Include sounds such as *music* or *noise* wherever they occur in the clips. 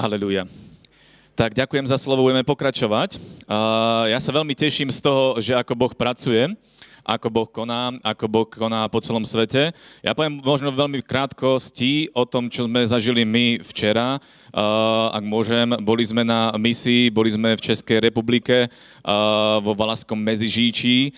Haleluja. Tak ďakujem za slovo, budeme pokračovať. Ja sa veľmi teším z toho, že ako Boh pracuje, ako Boh koná, ako Boh koná po celom svete. Ja poviem možno veľmi krátkosti o tom, čo sme zažili my včera. Ak môžem, boli sme na misii, boli sme v Českej republike vo Valaskom Mezižíčí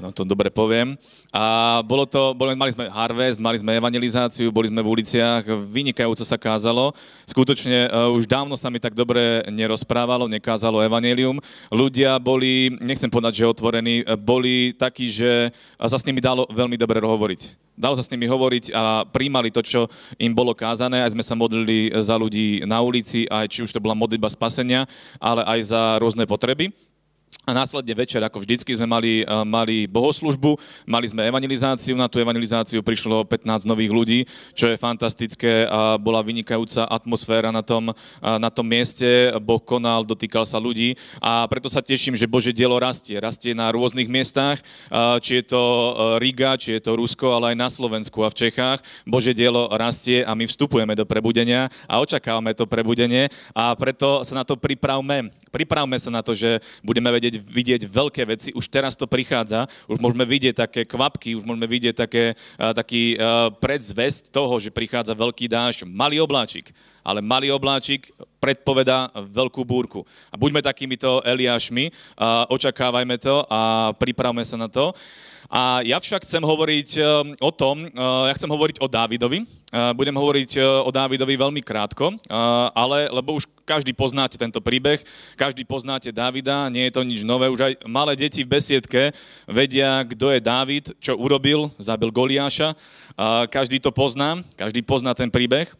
no to dobre poviem. A bolo to, boli, mali sme harvest, mali sme evangelizáciu, boli sme v uliciach, vynikajúco sa kázalo. Skutočne uh, už dávno sa mi tak dobre nerozprávalo, nekázalo evanelium. Ľudia boli, nechcem povedať, že otvorení, boli takí, že sa s nimi dalo veľmi dobre hovoriť. Dalo sa s nimi hovoriť a príjmali to, čo im bolo kázané. Aj sme sa modlili za ľudí na ulici, aj či už to bola modlitba spasenia, ale aj za rôzne potreby. A následne večer, ako vždycky, sme mali, uh, mali bohoslužbu, mali sme evangelizáciu, na tú evangelizáciu prišlo 15 nových ľudí, čo je fantastické a bola vynikajúca atmosféra na tom, uh, na tom mieste, Boh konal, dotýkal sa ľudí a preto sa teším, že Bože dielo rastie. Rastie na rôznych miestach, uh, či je to Riga, či je to Rusko, ale aj na Slovensku a v Čechách. Bože dielo rastie a my vstupujeme do prebudenia a očakávame to prebudenie a preto sa na to pripravme. Pripravme sa na to, že budeme vedieť vidieť, vidieť veľké veci. Už teraz to prichádza, už môžeme vidieť také kvapky, už môžeme vidieť také, taký predzvest toho, že prichádza veľký dážď, malý obláčik. Ale malý obláčik predpovedá veľkú búrku. A buďme takýmito Eliášmi, očakávajme to a pripravme sa na to. A ja však chcem hovoriť o tom, ja chcem hovoriť o Dávidovi. Budem hovoriť o Dávidovi veľmi krátko, ale lebo už každý poznáte tento príbeh, každý poznáte Dávida, nie je to nič nové, už aj malé deti v besiedke vedia, kto je Dávid, čo urobil, zabil Goliáša. Každý to pozná, každý pozná ten príbeh.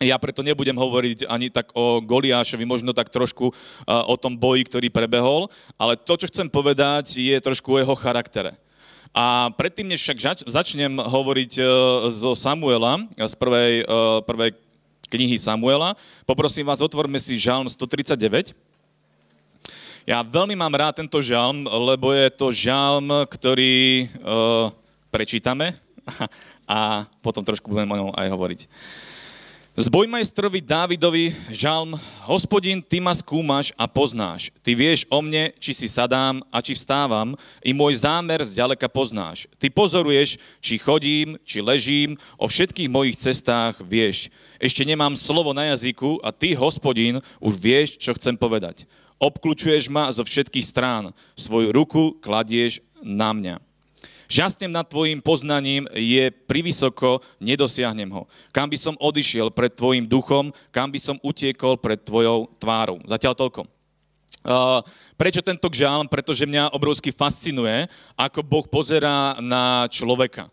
Ja preto nebudem hovoriť ani tak o Goliášovi, možno tak trošku o tom boji, ktorý prebehol, ale to, čo chcem povedať, je trošku o jeho charaktere. A predtým, než však začnem hovoriť e, zo Samuela, z prvej, e, prvej knihy Samuela, poprosím vás, otvorme si žalm 139. Ja veľmi mám rád tento žalm, lebo je to žalm, ktorý uh, prečítame *laughs* a potom trošku budeme o ňom aj hovoriť. Zbojmajstrovi Dávidovi žalm, hospodin, ty ma skúmaš a poznáš. Ty vieš o mne, či si sadám a či vstávam, i môj zámer zďaleka poznáš. Ty pozoruješ, či chodím, či ležím, o všetkých mojich cestách vieš. Ešte nemám slovo na jazyku a ty, hospodin, už vieš, čo chcem povedať. Obklúčuješ ma zo všetkých strán, svoju ruku kladieš na mňa. Žasnem nad tvojim poznaním je privysoko, nedosiahnem ho. Kam by som odišiel pred tvojim duchom, kam by som utiekol pred tvojou tvárou. Zatiaľ toľko. Uh, prečo tento žálm? Pretože mňa obrovsky fascinuje, ako Boh pozerá na človeka.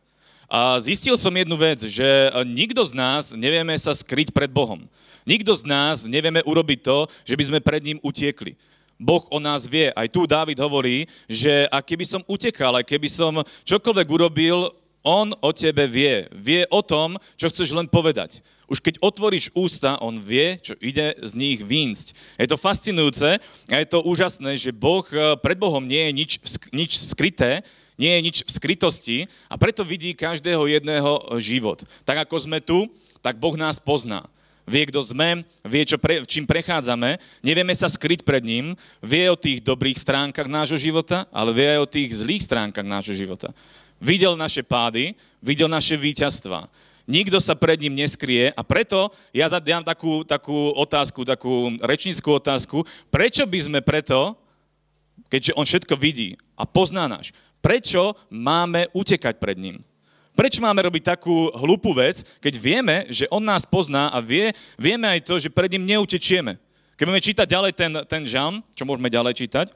A zistil som jednu vec, že nikto z nás nevieme sa skryť pred Bohom. Nikto z nás nevieme urobiť to, že by sme pred ním utiekli. Boh o nás vie. Aj tu Dávid hovorí, že a keby som utekal, aj keby som čokoľvek urobil, on o tebe vie. Vie o tom, čo chceš len povedať. Už keď otvoríš ústa, on vie, čo ide z nich výjsť. Je to fascinujúce a je to úžasné, že Boh, eh, pred Bohom nie je nič, nič skryté, nie je nič v skrytosti a preto vidí každého jedného život. Tak ako sme tu, tak Boh nás pozná vie, kto sme, vie, čo pre, čím prechádzame, nevieme sa skryť pred ním, vie o tých dobrých stránkach nášho života, ale vie aj o tých zlých stránkach nášho života. Videl naše pády, videl naše víťazstva. Nikto sa pred ním neskrie a preto ja zadám takú, takú otázku, takú rečnickú otázku, prečo by sme preto, keďže on všetko vidí a pozná náš, prečo máme utekať pred ním? Prečo máme robiť takú hlupú vec, keď vieme, že on nás pozná a vie, vieme aj to, že pred ním neutečieme. Keď budeme čítať ďalej ten, ten žam, čo môžeme ďalej čítať,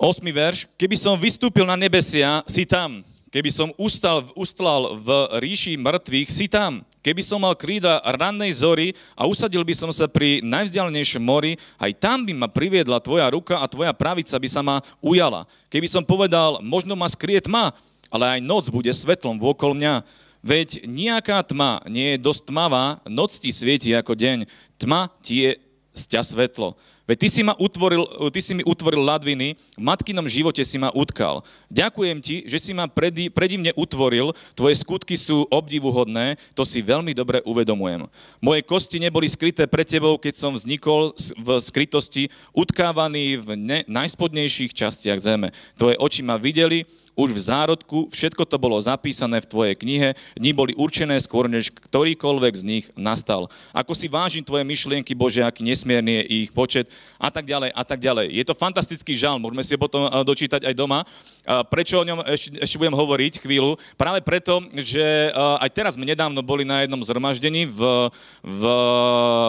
8. verš, keby som vystúpil na nebesia, si tam. Keby som ustal, ustlal v ríši mŕtvych, si tam. Keby som mal krídla rannej zory a usadil by som sa pri najvzdialenejšom mori, aj tam by ma priviedla tvoja ruka a tvoja pravica by sa ma ujala. Keby som povedal, možno ma skrie tma, ale aj noc bude svetlom vôkol mňa. Veď nejaká tma nie je dosť tmavá, noc ti svieti ako deň, tma ti je sťa svetlo. Veď ty si, ma utvoril, ty si mi utvoril ladviny, v matkinom živote si ma utkal. Ďakujem ti, že si ma predi, predivne utvoril, tvoje skutky sú obdivuhodné, to si veľmi dobre uvedomujem. Moje kosti neboli skryté pred tebou, keď som vznikol v skrytosti, utkávaný v ne, najspodnejších častiach zeme. Tvoje oči ma videli, už v zárodku, všetko to bolo zapísané v tvojej knihe, dni boli určené skôr, než ktorýkoľvek z nich nastal. Ako si vážim tvoje myšlienky, Bože, aký nesmierny je ich počet a tak ďalej a tak ďalej. Je to fantastický žal, môžeme si potom eh, dočítať aj doma. Prečo o ňom ešte, ešte budem hovoriť chvíľu? Práve preto, že aj teraz sme nedávno boli na jednom zhromaždení v, v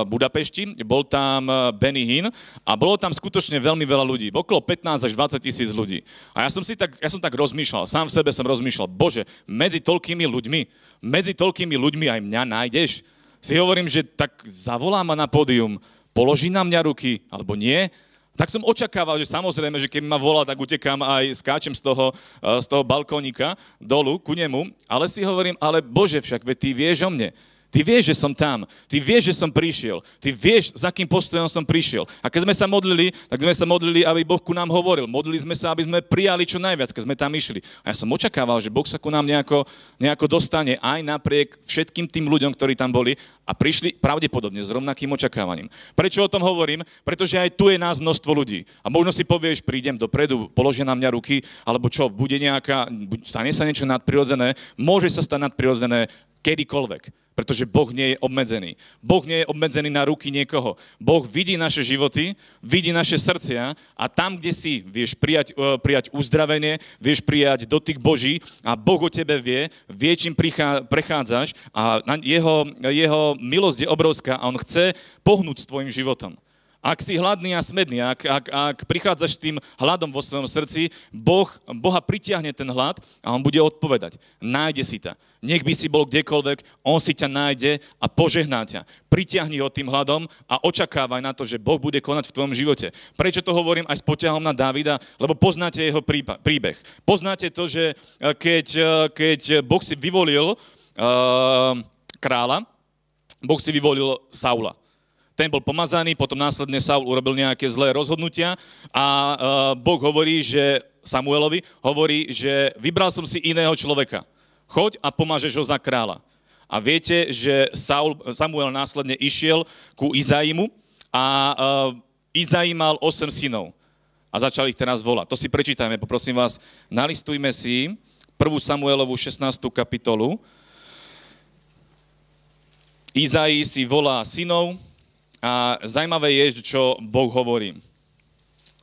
Budapešti, bol tam eh, Benny Hinn a bolo tam skutočne veľmi veľa ľudí, okolo 15 až 20 tisíc ľudí. A ja som si tak, ja som tak roz rozmýšľal, sám v sebe som rozmýšľal, bože, medzi toľkými ľuďmi, medzi toľkými ľuďmi aj mňa nájdeš. Si hovorím, že tak zavolá ma na pódium, položí na mňa ruky, alebo nie. Tak som očakával, že samozrejme, že keď ma volá, tak utekám aj skáčem z toho, eh, z toho balkónika dolu ku nemu, ale si hovorím, ale Bože však, veď ty vieš o mne. Ty vieš, že som tam. Ty vieš, že som prišiel. Ty vieš, za akým postojom som prišiel. A keď sme sa modlili, tak sme sa modlili, aby Boh ku nám hovoril. Modlili sme sa, aby sme prijali čo najviac, keď sme tam išli. A ja som očakával, že Boh sa ku nám nejako, nejako dostane aj napriek všetkým tým ľuďom, ktorí tam boli a prišli pravdepodobne s rovnakým očakávaním. Prečo o tom hovorím? Pretože aj tu je nás množstvo ľudí. A možno si povieš, prídem dopredu, položia na mňa ruky, alebo čo, bude nejaká, stane sa niečo nadprirodzené, môže sa stať nadprirodzené kedykoľvek. Pretože Boh nie je obmedzený. Boh nie je obmedzený na ruky niekoho. Boh vidí naše životy, vidí naše srdcia a tam, kde si, vieš prijať, uh, prijať uzdravenie, vieš prijať dotyk Boží a Boh o tebe vie, vie, čím prichá, prechádzaš a jeho, jeho milosť je obrovská a on chce pohnúť s tvojim životom. Ak si hladný a smedný, ak, ak, ak prichádzaš tým hladom vo svojom srdci, boh, Boha pritiahne ten hlad a On bude odpovedať. Nájde si ťa. Nech by si bol kdekoľvek, On si ťa nájde a požehná ťa. Pritiahni ho tým hladom a očakávaj na to, že Boh bude konať v tvojom živote. Prečo to hovorím aj s poťahom na Davida? Lebo poznáte jeho príbeh. Poznáte to, že eh, keď, eh, keď Boh si vyvolil uh, kráľa, Boh si vyvolil Saula ten bol pomazaný, potom následne Saul urobil nejaké zlé rozhodnutia a uh, Boh hovorí, že Samuelovi hovorí, že vybral som si iného človeka. Choď a pomážeš ho za kráľa. A viete, že Saul, Samuel následne išiel ku Izaimu a uh, Izai mal 8 synov. A začali ich teraz volať. To si prečítajme, poprosím vás. Nalistujme si 1. Samuelovu 16. kapitolu. Izai si volá synov, a zajímavé je, čo Boh hovorí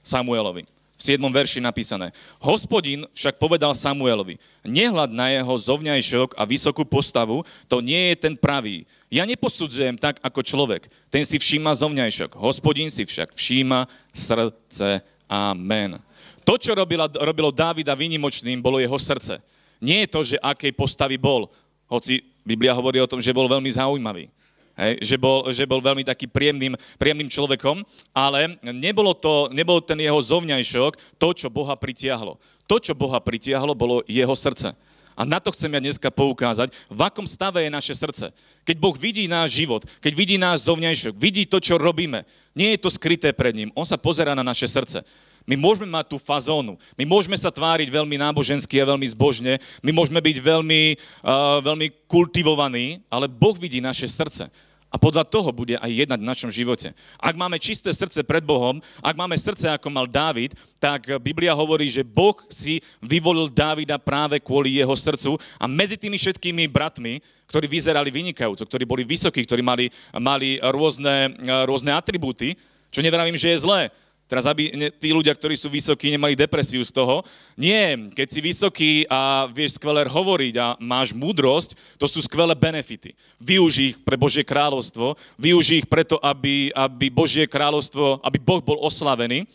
Samuelovi. V 7. verši napísané. Hospodin však povedal Samuelovi, nehľad na jeho zovňajšok a vysokú postavu, to nie je ten pravý. Ja neposudzujem tak ako človek. Ten si všíma zovňajšok. Hospodin si však všíma srdce. Amen. To, čo robilo, robilo Dávida výnimočným, bolo jeho srdce. Nie je to, že akej postavy bol, hoci Biblia hovorí o tom, že bol veľmi zaujímavý. Hej, že, bol, že bol veľmi taký príjemným, príjemným človekom, ale nebolo, to, nebol ten jeho zovňajšok to, čo Boha pritiahlo. To, čo Boha pritiahlo, bolo jeho srdce. A na to chcem ja dneska poukázať, v akom stave je naše srdce. Keď Boh vidí náš život, keď vidí náš zovňajšok, vidí to, čo robíme, nie je to skryté pred ním. On sa pozera na naše srdce. My môžeme mať tú fazónu. My môžeme sa tváriť veľmi nábožensky a veľmi zbožne. My môžeme byť veľmi, uh, veľmi kultivovaní, ale Boh vidí naše srdce. A podľa toho bude aj jednať v našom živote. Ak máme čisté srdce pred Bohom, ak máme srdce ako mal Dávid, tak Biblia hovorí, že Boh si vyvolil Dávida práve kvôli jeho srdcu a medzi tými všetkými bratmi, ktorí vyzerali vynikajúco, ktorí boli vysokí, ktorí mali, mali rôzne, rôzne atribúty, čo nevravím, že je zlé, Teraz, aby tí ľudia, ktorí sú vysokí, nemali depresiu z toho. Nie, keď si vysoký a vieš skvelé hovoriť a máš múdrosť, to sú skvelé benefity. Využij ich pre Božie kráľovstvo, využij ich preto, aby, aby Božie kráľovstvo, aby Boh bol oslavený,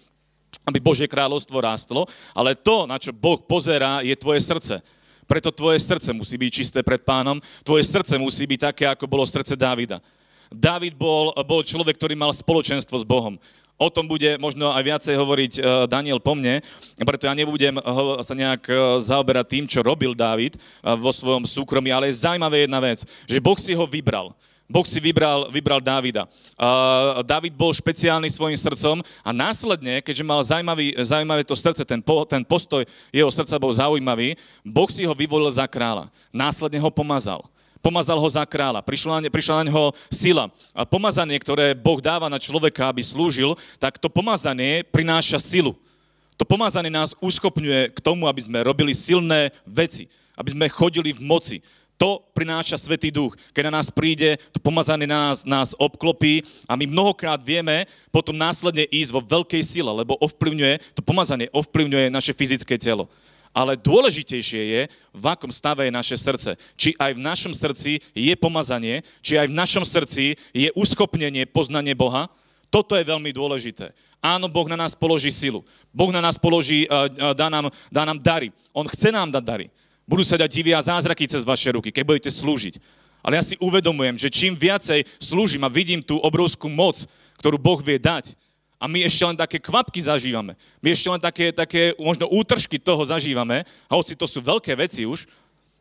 aby Božie kráľovstvo rástlo, ale to, na čo Boh pozerá, je tvoje srdce. Preto tvoje srdce musí byť čisté pred pánom, tvoje srdce musí byť také, ako bolo srdce Dávida. Dávid bol, bol človek, ktorý mal spoločenstvo s Bohom. O tom bude možno aj viacej hovoriť e, Daniel po mne, preto ja nebudem sa nejak e, zaoberať tým, čo robil Dávid e, vo svojom súkromí, ale je zaujímavé jedna vec, že Boh si ho vybral. Boh si vybral, vybral Dávida. Uh, Dávid bol špeciálny svojim srdcom a následne, keďže mal zaujímavý, zaujímavé to srdce, ten, po, ten postoj jeho srdca bol zaujímavý, Boh si ho vyvolil za kráľa. Následne ho pomazal. Pomazal ho za kráľa. Prišla, prišla na neho sila. A pomazanie, ktoré Boh dáva na človeka, aby slúžil, tak to pomazanie prináša silu. To pomazanie nás uschopňuje k tomu, aby sme robili silné veci, aby sme chodili v moci, to prináša Svetý Duch. Keď na nás príde, to pomazanie nás, nás obklopí a my mnohokrát vieme potom následne ísť vo veľkej sile, lebo ovplyvňuje, to pomazanie ovplyvňuje naše fyzické telo. Ale dôležitejšie je, v akom stave je naše srdce. Či aj v našom srdci je pomazanie, či aj v našom srdci je uschopnenie poznanie Boha. Toto je veľmi dôležité. Áno, Boh na nás položí silu. Boh na nás položí, dá nám, dá nám dary. On chce nám dať dary. Budú sa dať divia zázraky cez vaše ruky, keď budete slúžiť. Ale ja si uvedomujem, že čím viacej slúžim a vidím tú obrovskú moc, ktorú Boh vie dať, a my ešte len také kvapky zažívame. My ešte len také, také možno útržky toho zažívame, a hoci to sú veľké veci už,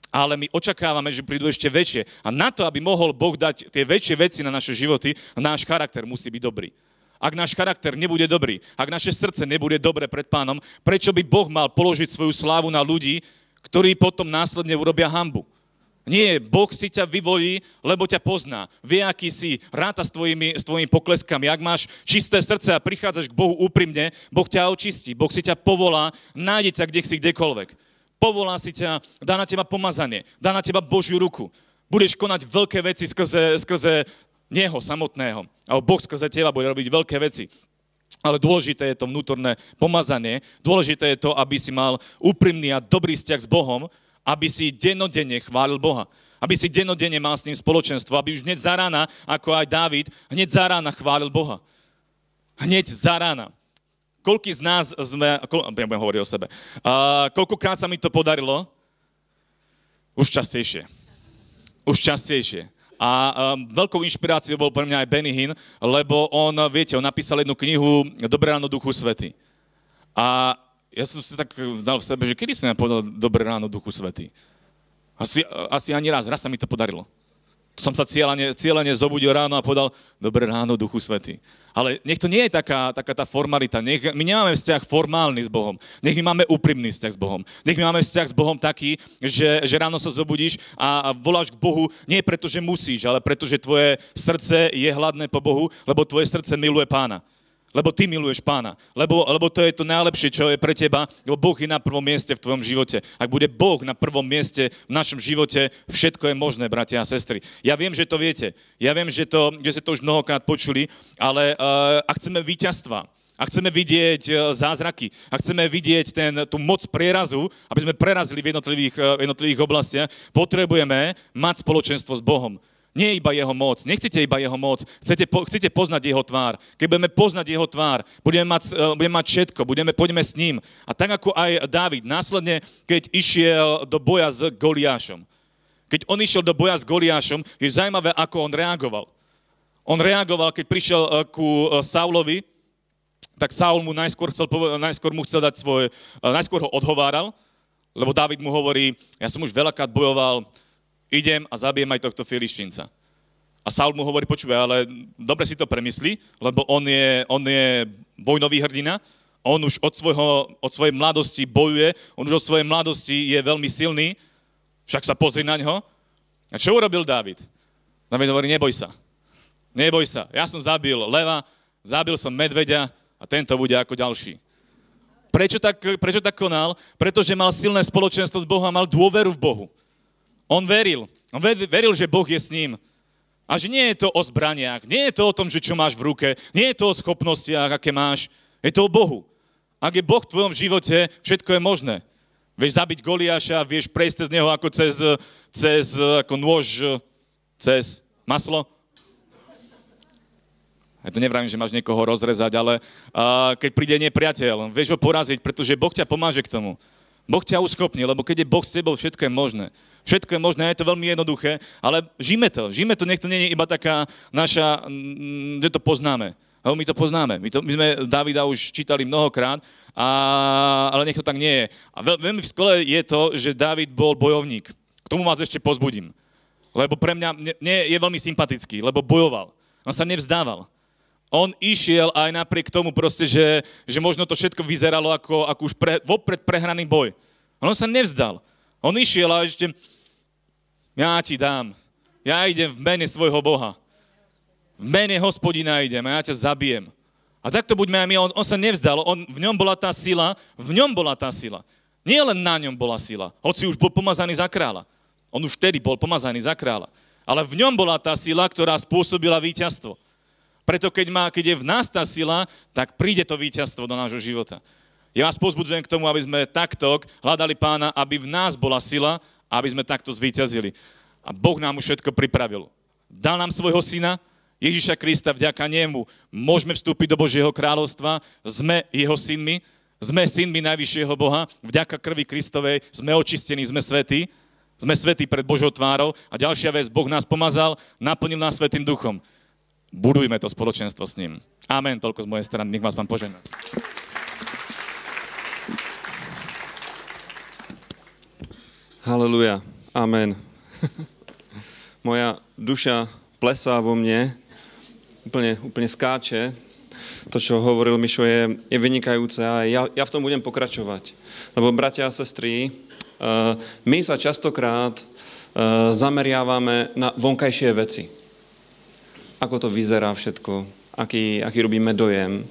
ale my očakávame, že prídu ešte väčšie. A na to, aby mohol Boh dať tie väčšie veci na naše životy, náš charakter musí byť dobrý. Ak náš charakter nebude dobrý, ak naše srdce nebude dobre pred pánom, prečo by Boh mal položiť svoju slávu na ľudí, ktorí potom následne urobia hambu. Nie, Boh si ťa vyvolí, lebo ťa pozná. Vie, aký si, ráta s tvojimi, s tvojimi pokleskami. Ak máš čisté srdce a prichádzaš k Bohu úprimne, Boh ťa očistí. Boh si ťa povolá, nájde ťa kde si kdekoľvek. Povolá si ťa, dá na teba pomazanie, dá na teba Božiu ruku. Budeš konať veľké veci skrze, skrze Neho samotného. A Boh skrze teba bude robiť veľké veci. Ale dôležité je to vnútorné pomazanie, dôležité je to, aby si mal úprimný a dobrý vzťah s Bohom, aby si dennodenne chválil Boha. Aby si dennodenne mal s ním spoločenstvo, aby už hneď za rána, ako aj Dávid, hneď za rána chválil Boha. Hneď za rána. Koľký z nás sme, kol, ja budem hovoriť o sebe, uh, koľkokrát sa mi to podarilo? Už častejšie. Už častejšie. A um, veľkou inšpiráciou bol pre mňa aj Benny Hinn, lebo on, viete, on napísal jednu knihu Dobré ráno, Duchu Svety. A ja som si tak dal v sebe, že kedy som ja povedal Dobré ráno, Duchu Svety? Asi, asi ani raz, raz sa mi to podarilo som sa cieľane, cieľane zobudil ráno a povedal, dobré ráno, Duchu Svety. Ale nech to nie je taká, taká tá formalita. Nech, my nemáme vzťah formálny s Bohom. Nech my máme úprimný vzťah s Bohom. Nech my máme vzťah s Bohom taký, že, že ráno sa zobudíš a, a voláš k Bohu nie preto, že musíš, ale preto, že tvoje srdce je hladné po Bohu, lebo tvoje srdce miluje pána lebo ty miluješ pána. Lebo, lebo to je to najlepšie, čo je pre teba, lebo Boh je na prvom mieste v tvojom živote. Ak bude Boh na prvom mieste v našom živote, všetko je možné, bratia a sestry. Ja viem, že to viete. Ja viem, že, to, že ste to už mnohokrát počuli, ale uh, ak chceme víťazstva, a chceme vidieť eh, zázraky, a chceme vidieť ten, tú moc prierazu, aby sme prerazili v jednotlivých, eh, v jednotlivých oblastiach, potrebujeme mať spoločenstvo s Bohom. Nie iba jeho moc. Nechcete iba jeho moc. Chcete, po, chcete poznať jeho tvár. Keď budeme poznať jeho tvár, budeme mať, uh, budeme mať všetko, budeme, pôjdeme s ním. A tak ako aj Dávid, následne, keď išiel do boja s Goliášom. Keď on išiel do boja s Goliášom, je zaujímavé, ako on reagoval. On reagoval, keď prišiel uh, ku uh, Saulovi, tak Saul mu najskôr, chcel, najskôr mu chcel dať svoj, najskôr ho odhováral, lebo David mu hovorí, ja som už veľakrát bojoval, idem a zabijem aj tohto filištinca. A Saul mu hovorí, počúvaj, ale dobre si to premysli, lebo on je, on je vojnový hrdina, on už od, svojho, od svojej mladosti bojuje, on už od svojej mladosti je veľmi silný, však sa pozri na ňo. A čo urobil David? David hovorí, neboj sa. Neboj sa. Ja som zabil leva, zabil som medveďa a tento bude ako ďalší. Prečo tak, prečo tak konal? Pretože mal silné spoločenstvo s Bohom a mal dôveru v Bohu. On veril. On veril, že Boh je s ním. A že nie je to o zbraniach, nie je to o tom, že čo máš v ruke, nie je to o schopnostiach, aké máš. Je to o Bohu. Ak je Boh v tvojom živote, všetko je možné. Vieš zabiť Goliáša, vieš prejsť z neho ako cez, cez ako nôž, cez maslo. Ja to nevravím, že máš niekoho rozrezať, ale uh, keď príde nepriateľ, vieš ho poraziť, pretože Boh ťa pomáže k tomu. Boh ťa uschopní, lebo keď je Boh s tebou, všetko je možné. Všetko je možné, je to veľmi jednoduché, ale žime to. Žime to, nech to nie je iba taká naša, mm, že to poznáme. Lebo my to poznáme. My, to, my sme Davida už čítali mnohokrát, a, ale nech to tak nie je. A veľ, veľmi v skole je to, že David bol bojovník. K tomu vás ešte pozbudím. Lebo pre mňa nie, je veľmi sympatický, lebo bojoval. On sa nevzdával. On išiel aj napriek tomu proste, že, že možno to všetko vyzeralo ako, ako už pre, vopred prehraný boj. On sa nevzdal. On išiel a ešte, ja ti dám. Ja idem v mene svojho Boha. V mene hospodina idem a ja ťa zabijem. A takto buďme aj my. On, on sa nevzdal. On, v ňom bola tá sila. V ňom bola tá sila. Nie len na ňom bola sila. Hoci už bol pomazaný za kráľa. On už vtedy bol pomazaný za kráľa. Ale v ňom bola tá sila, ktorá spôsobila víťazstvo. Preto keď, má, keď je v nás tá sila, tak príde to víťazstvo do nášho života. Ja vás pozbudzujem k tomu, aby sme takto hľadali pána, aby v nás bola sila aby sme takto zvíťazili. A Boh nám už všetko pripravil. Dal nám svojho syna, Ježiša Krista, vďaka nemu môžeme vstúpiť do Božieho kráľovstva, sme jeho synmi, sme synmi najvyššieho Boha, vďaka krvi Kristovej sme očistení, sme svetí, sme svetí pred Božou tvárou a ďalšia vec, Boh nás pomazal, naplnil nás Svetým duchom budujme to spoločenstvo s ním. Amen, toľko z mojej strany. Nech vás pán požehná. Haleluja. Amen. *laughs* Moja duša plesá vo mne, úplne, úplne skáče. To, čo hovoril Mišo, je, je vynikajúce a ja, ja v tom budem pokračovať. Lebo, bratia a sestry, uh, my sa častokrát uh, zameriavame na vonkajšie veci ako to vyzerá všetko, aký, aký robíme dojem.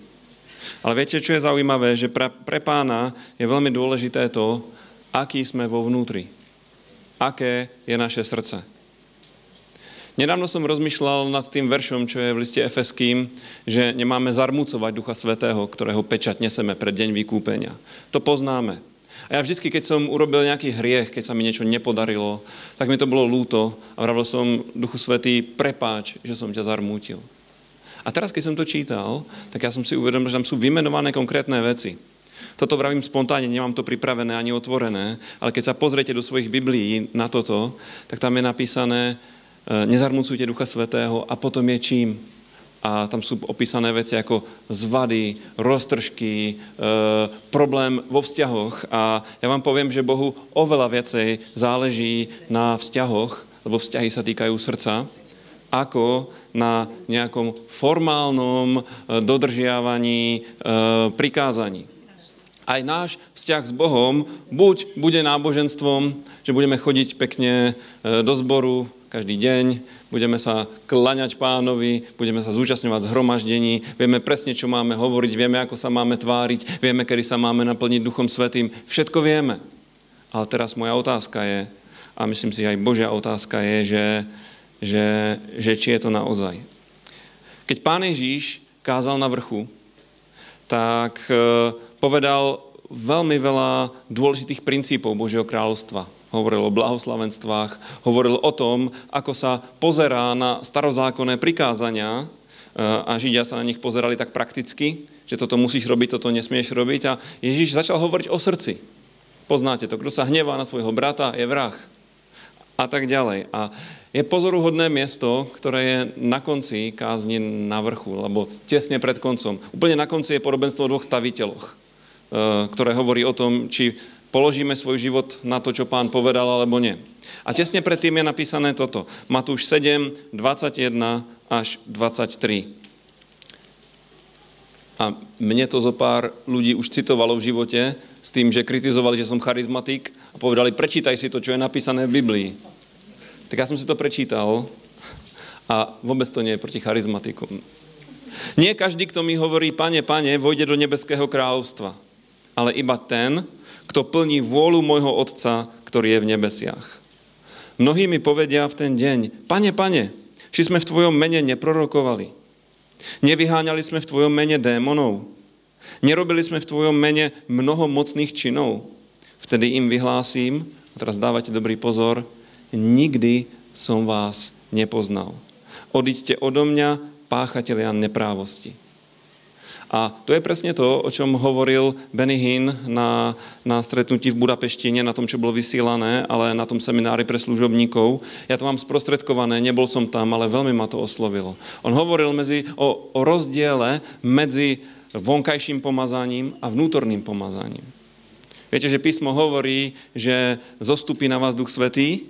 Ale viete, čo je zaujímavé? Že pre, pre pána je veľmi dôležité to, aký sme vo vnútri. Aké je naše srdce. Nedávno som rozmýšľal nad tým veršom, čo je v liste Efeským, že nemáme zarmucovať Ducha Svetého, ktorého pečať neseme pred deň vykúpenia. To poznáme. A ja vždycky, keď som urobil nejaký hriech, keď sa mi niečo nepodarilo, tak mi to bolo lúto a vravil som Duchu Svetý, prepáč, že som ťa zarmútil. A teraz, keď som to čítal, tak ja som si uvedomil, že tam sú vymenované konkrétne veci. Toto vravím spontánne, nemám to pripravené ani otvorené, ale keď sa pozriete do svojich Biblií na toto, tak tam je napísané, e, nezarmucujte Ducha Svetého a potom je čím? A tam sú opísané veci ako zvady, roztržky, e, problém vo vzťahoch. A ja vám poviem, že Bohu oveľa viacej záleží na vzťahoch, lebo vzťahy sa týkajú srdca, ako na nejakom formálnom e, dodržiavaní e, prikázaní. Aj náš vzťah s Bohom buď bude náboženstvom, že budeme chodiť pekne e, do zboru, každý deň, budeme sa klaňať pánovi, budeme sa zúčastňovať zhromaždení, vieme presne, čo máme hovoriť, vieme, ako sa máme tváriť, vieme, kedy sa máme naplniť Duchom Svetým. Všetko vieme. Ale teraz moja otázka je, a myslím si aj Božia otázka je, že, že, že či je to naozaj. Keď pán Ježíš kázal na vrchu, tak e, povedal veľmi veľa dôležitých princípov Božieho kráľovstva hovoril o blahoslavenstvách, hovoril o tom, ako sa pozerá na starozákonné prikázania eh, a Židia sa na nich pozerali tak prakticky, že toto musíš robiť, toto nesmieš robiť a Ježíš začal hovoriť o srdci. Poznáte to, kto sa hnevá na svojho brata, je vrah. A tak ďalej. A je pozoruhodné miesto, ktoré je na konci kázni na vrchu, lebo tesne pred koncom. Úplne na konci je podobenstvo o dvoch staviteľoch, eh, ktoré hovorí o tom, či položíme svoj život na to, čo pán povedal, alebo nie. A tesne predtým je napísané toto. Matúš 7, 21 až 23. A mne to zo pár ľudí už citovalo v živote s tým, že kritizovali, že som charizmatik a povedali, prečítaj si to, čo je napísané v Biblii. Tak ja som si to prečítal a vôbec to nie je proti charizmatikom. Nie každý, kto mi hovorí, pane, pane, vojde do nebeského kráľovstva, ale iba ten, kto plní vôľu môjho Otca, ktorý je v nebesiach. Mnohí mi povedia v ten deň, pane, pane, či sme v tvojom mene neprorokovali. Nevyháňali sme v tvojom mene démonov. Nerobili sme v tvojom mene mnoho mocných činov. Vtedy im vyhlásím, a teraz dávate dobrý pozor, nikdy som vás nepoznal. Odiďte odo mňa, páchatelia neprávosti. A to je presne to, o čom hovoril Benny Hinn na, na stretnutí v Budapeštine, na tom, čo bolo vysielané, ale na tom seminári pre služobníkov. Ja to mám sprostredkované, nebol som tam, ale veľmi ma to oslovilo. On hovoril medzi, o, o rozdiele medzi vonkajším pomazaním a vnútorným pomazaním. Viete, že písmo hovorí, že zostupí na vás Duch Svetý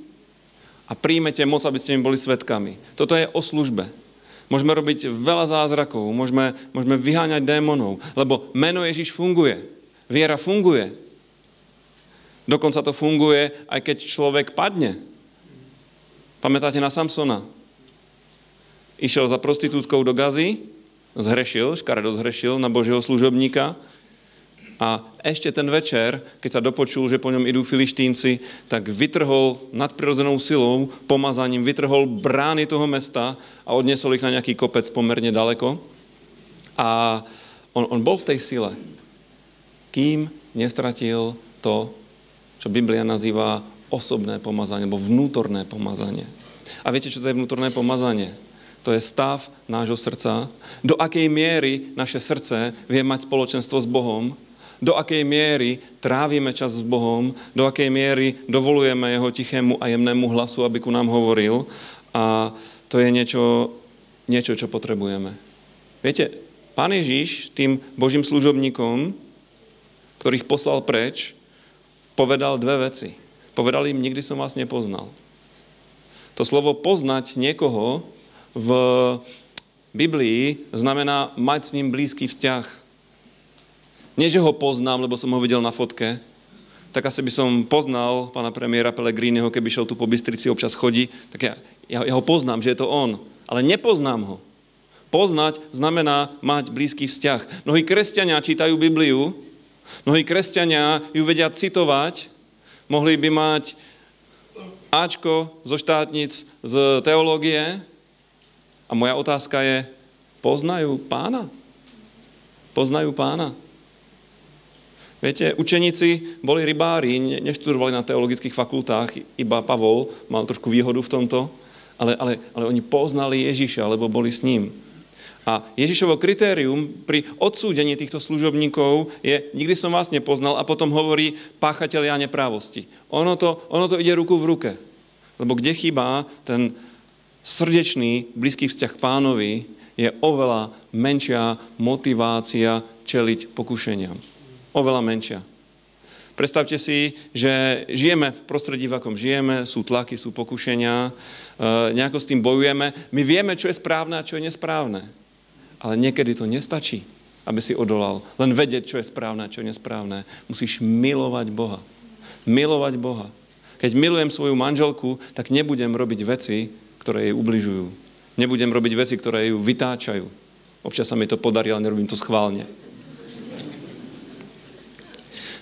a príjmete moc, aby ste im boli svetkami. Toto je o službe. Môžeme robiť veľa zázrakov, môžeme, môžeme vyháňať démonov, lebo meno Ježiš funguje. Viera funguje. Dokonca to funguje, aj keď človek padne. Pamätáte na Samsona? Išiel za prostitútkou do Gazy, zhrešil, škaredo zhrešil na Božieho služobníka a ešte ten večer, keď sa dopočul, že po ňom idú filištínci, tak vytrhol nadprirodzenou silou, pomazaním, vytrhol brány toho mesta a odnesol ich na nejaký kopec pomerne daleko. A on, on bol v tej sile, kým nestratil to, čo Biblia nazýva osobné pomazanie, alebo vnútorné pomazanie. A viete, čo to je vnútorné pomazanie? To je stav nášho srdca, do akej miery naše srdce vie mať spoločenstvo s Bohom, do akej miery trávime čas s Bohom, do akej miery dovolujeme jeho tichému a jemnému hlasu, aby ku nám hovoril. A to je niečo, niečo čo potrebujeme. Viete, Pán Ježiš tým Božím služobníkom, ktorých poslal preč, povedal dve veci. Povedal im, nikdy som vás nepoznal. To slovo poznať niekoho v Biblii znamená mať s ním blízky vzťah. Nie, že ho poznám, lebo som ho videl na fotke, tak asi by som poznal pána premiéra Pellegriniho, keby šel tu po Bystrici, občas chodí, tak ja, ja, ja ho poznám, že je to on. Ale nepoznám ho. Poznať znamená mať blízky vzťah. Mnohí kresťania čítajú Bibliu, mnohí kresťania ju vedia citovať, mohli by mať Ačko zo štátnic z teológie. A moja otázka je, poznajú pána? Poznajú pána? Viete, učeníci boli rybári, neštudovali na teologických fakultách, iba Pavol mal trošku výhodu v tomto, ale, ale, ale oni poznali Ježiša, lebo boli s ním. A Ježišovo kritérium pri odsúdení týchto služobníkov je, nikdy som vás nepoznal a potom hovorí páchatelia neprávosti. Ono to, ono to ide ruku v ruke. Lebo kde chýba ten srdečný, blízky vzťah pánovi, je oveľa menšia motivácia čeliť pokušeniam. Oveľa menšia. Predstavte si, že žijeme v prostredí, v akom žijeme, sú tlaky, sú pokušenia, e, nejako s tým bojujeme. My vieme, čo je správne a čo je nesprávne. Ale niekedy to nestačí, aby si odolal. Len vedieť, čo je správne a čo je nesprávne. Musíš milovať Boha. Milovať Boha. Keď milujem svoju manželku, tak nebudem robiť veci, ktoré jej ubližujú. Nebudem robiť veci, ktoré ju vytáčajú. Občas sa mi to podarí, ale nerobím to schválne.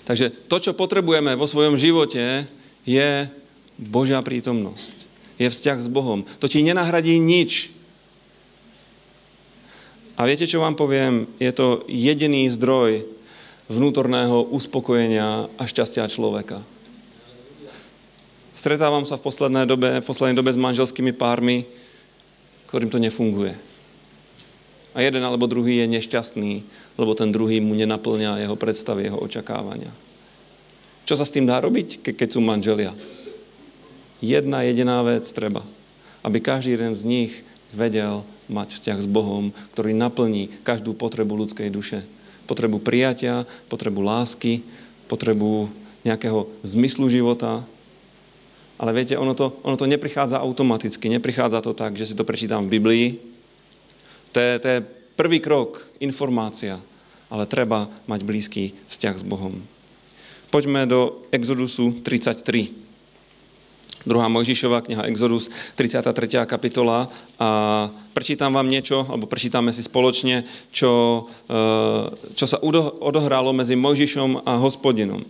Takže to, čo potrebujeme vo svojom živote, je Božia prítomnosť. Je vzťah s Bohom. To ti nenahradí nič. A viete, čo vám poviem? Je to jediný zdroj vnútorného uspokojenia a šťastia človeka. Stretávam sa v poslednej dobe, v poslednej dobe s manželskými pármi, ktorým to nefunguje. A jeden alebo druhý je nešťastný, lebo ten druhý mu nenaplňa jeho predstavy, jeho očakávania. Čo sa s tým dá robiť, ke- keď sú manželia? Jedna jediná vec treba, aby každý jeden z nich vedel mať vzťah s Bohom, ktorý naplní každú potrebu ľudskej duše. Potrebu prijatia, potrebu lásky, potrebu nejakého zmyslu života. Ale viete, ono to, ono to neprichádza automaticky, neprichádza to tak, že si to prečítam v Biblii. To je, to je prvý krok, informácia, ale treba mať blízky vzťah s Bohom. Poďme do Exodusu 33. Druhá Mojžišová kniha Exodus, 33. kapitola a prečítam vám niečo, alebo prečítame si spoločne, čo, e, čo sa odohralo medzi Mojžišom a hospodinom.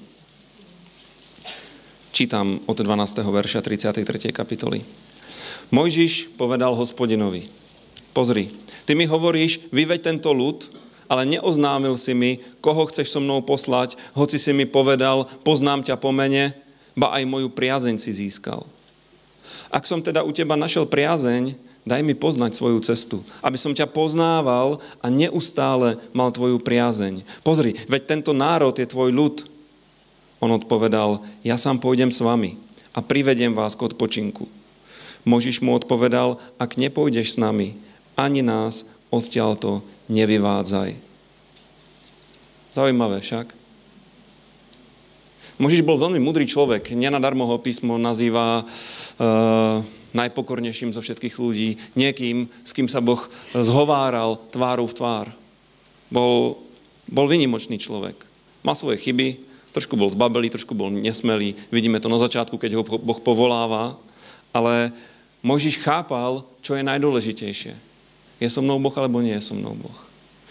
Čítam od 12. verša 33. kapitoly. Mojžiš povedal hospodinovi, pozri, ty mi hovoríš, vyveď tento ľud, ale neoznámil si mi, koho chceš so mnou poslať, hoci si mi povedal, poznám ťa po mene, ba aj moju priazeň si získal. Ak som teda u teba našiel priazeň, daj mi poznať svoju cestu, aby som ťa poznával a neustále mal tvoju priazeň. Pozri, veď tento národ je tvoj ľud. On odpovedal, ja sám pôjdem s vami a privediem vás k odpočinku. Možiš mu odpovedal, ak nepôjdeš s nami, ani nás odtiaľto nevyvádzaj. Zaujímavé však. Možiš bol veľmi mudrý človek. Nenadarmo ho písmo nazýva uh, najpokornejším zo všetkých ľudí. Niekým, s kým sa Boh zhováral tvárou v tvár. Bol, bol vynimočný človek. Mal svoje chyby, trošku bol zbabelý, trošku bol nesmelý. Vidíme to na začiatku, keď ho Boh povoláva. Ale Možiš chápal, čo je najdôležitejšie. Je so mnou Boh, alebo nie je so mnou Boh.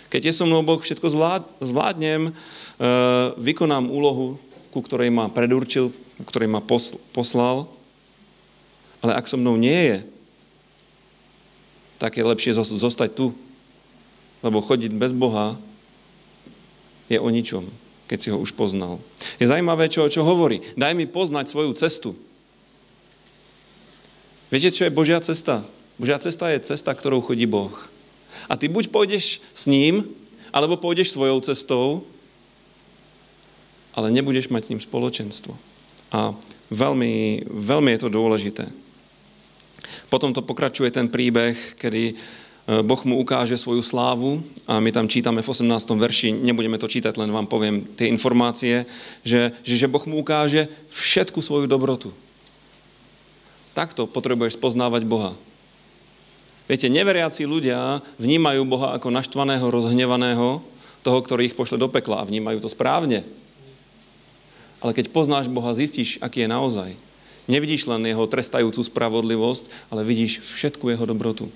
Keď je so mnou Boh, všetko zvlád, zvládnem, uh, vykonám úlohu, ku ktorej ma predurčil, ku ktorej ma posl, poslal. Ale ak so mnou nie je, tak je lepšie zostať tu. Lebo chodiť bez Boha je o ničom, keď si ho už poznal. Je zaujímavé, čo, čo hovorí. Daj mi poznať svoju cestu. Viete, čo je Božia cesta? Božia cesta je cesta, ktorou chodí Boh. A ty buď pôjdeš s ním, alebo pôjdeš svojou cestou, ale nebudeš mať s ním spoločenstvo. A veľmi, veľmi je to dôležité. Potom to pokračuje ten príbeh, kedy e, Boh mu ukáže svoju slávu a my tam čítame v 18. verši, nebudeme to čítať, len vám poviem tie informácie, že, že Boh mu ukáže všetku svoju dobrotu. Takto potrebuješ spoznávať Boha. Viete, neveriaci ľudia vnímajú Boha ako naštvaného, rozhnevaného, toho, ktorý ich pošle do pekla a vnímajú to správne. Ale keď poznáš Boha, zistíš, aký je naozaj. Nevidíš len jeho trestajúcu spravodlivosť, ale vidíš všetku jeho dobrotu,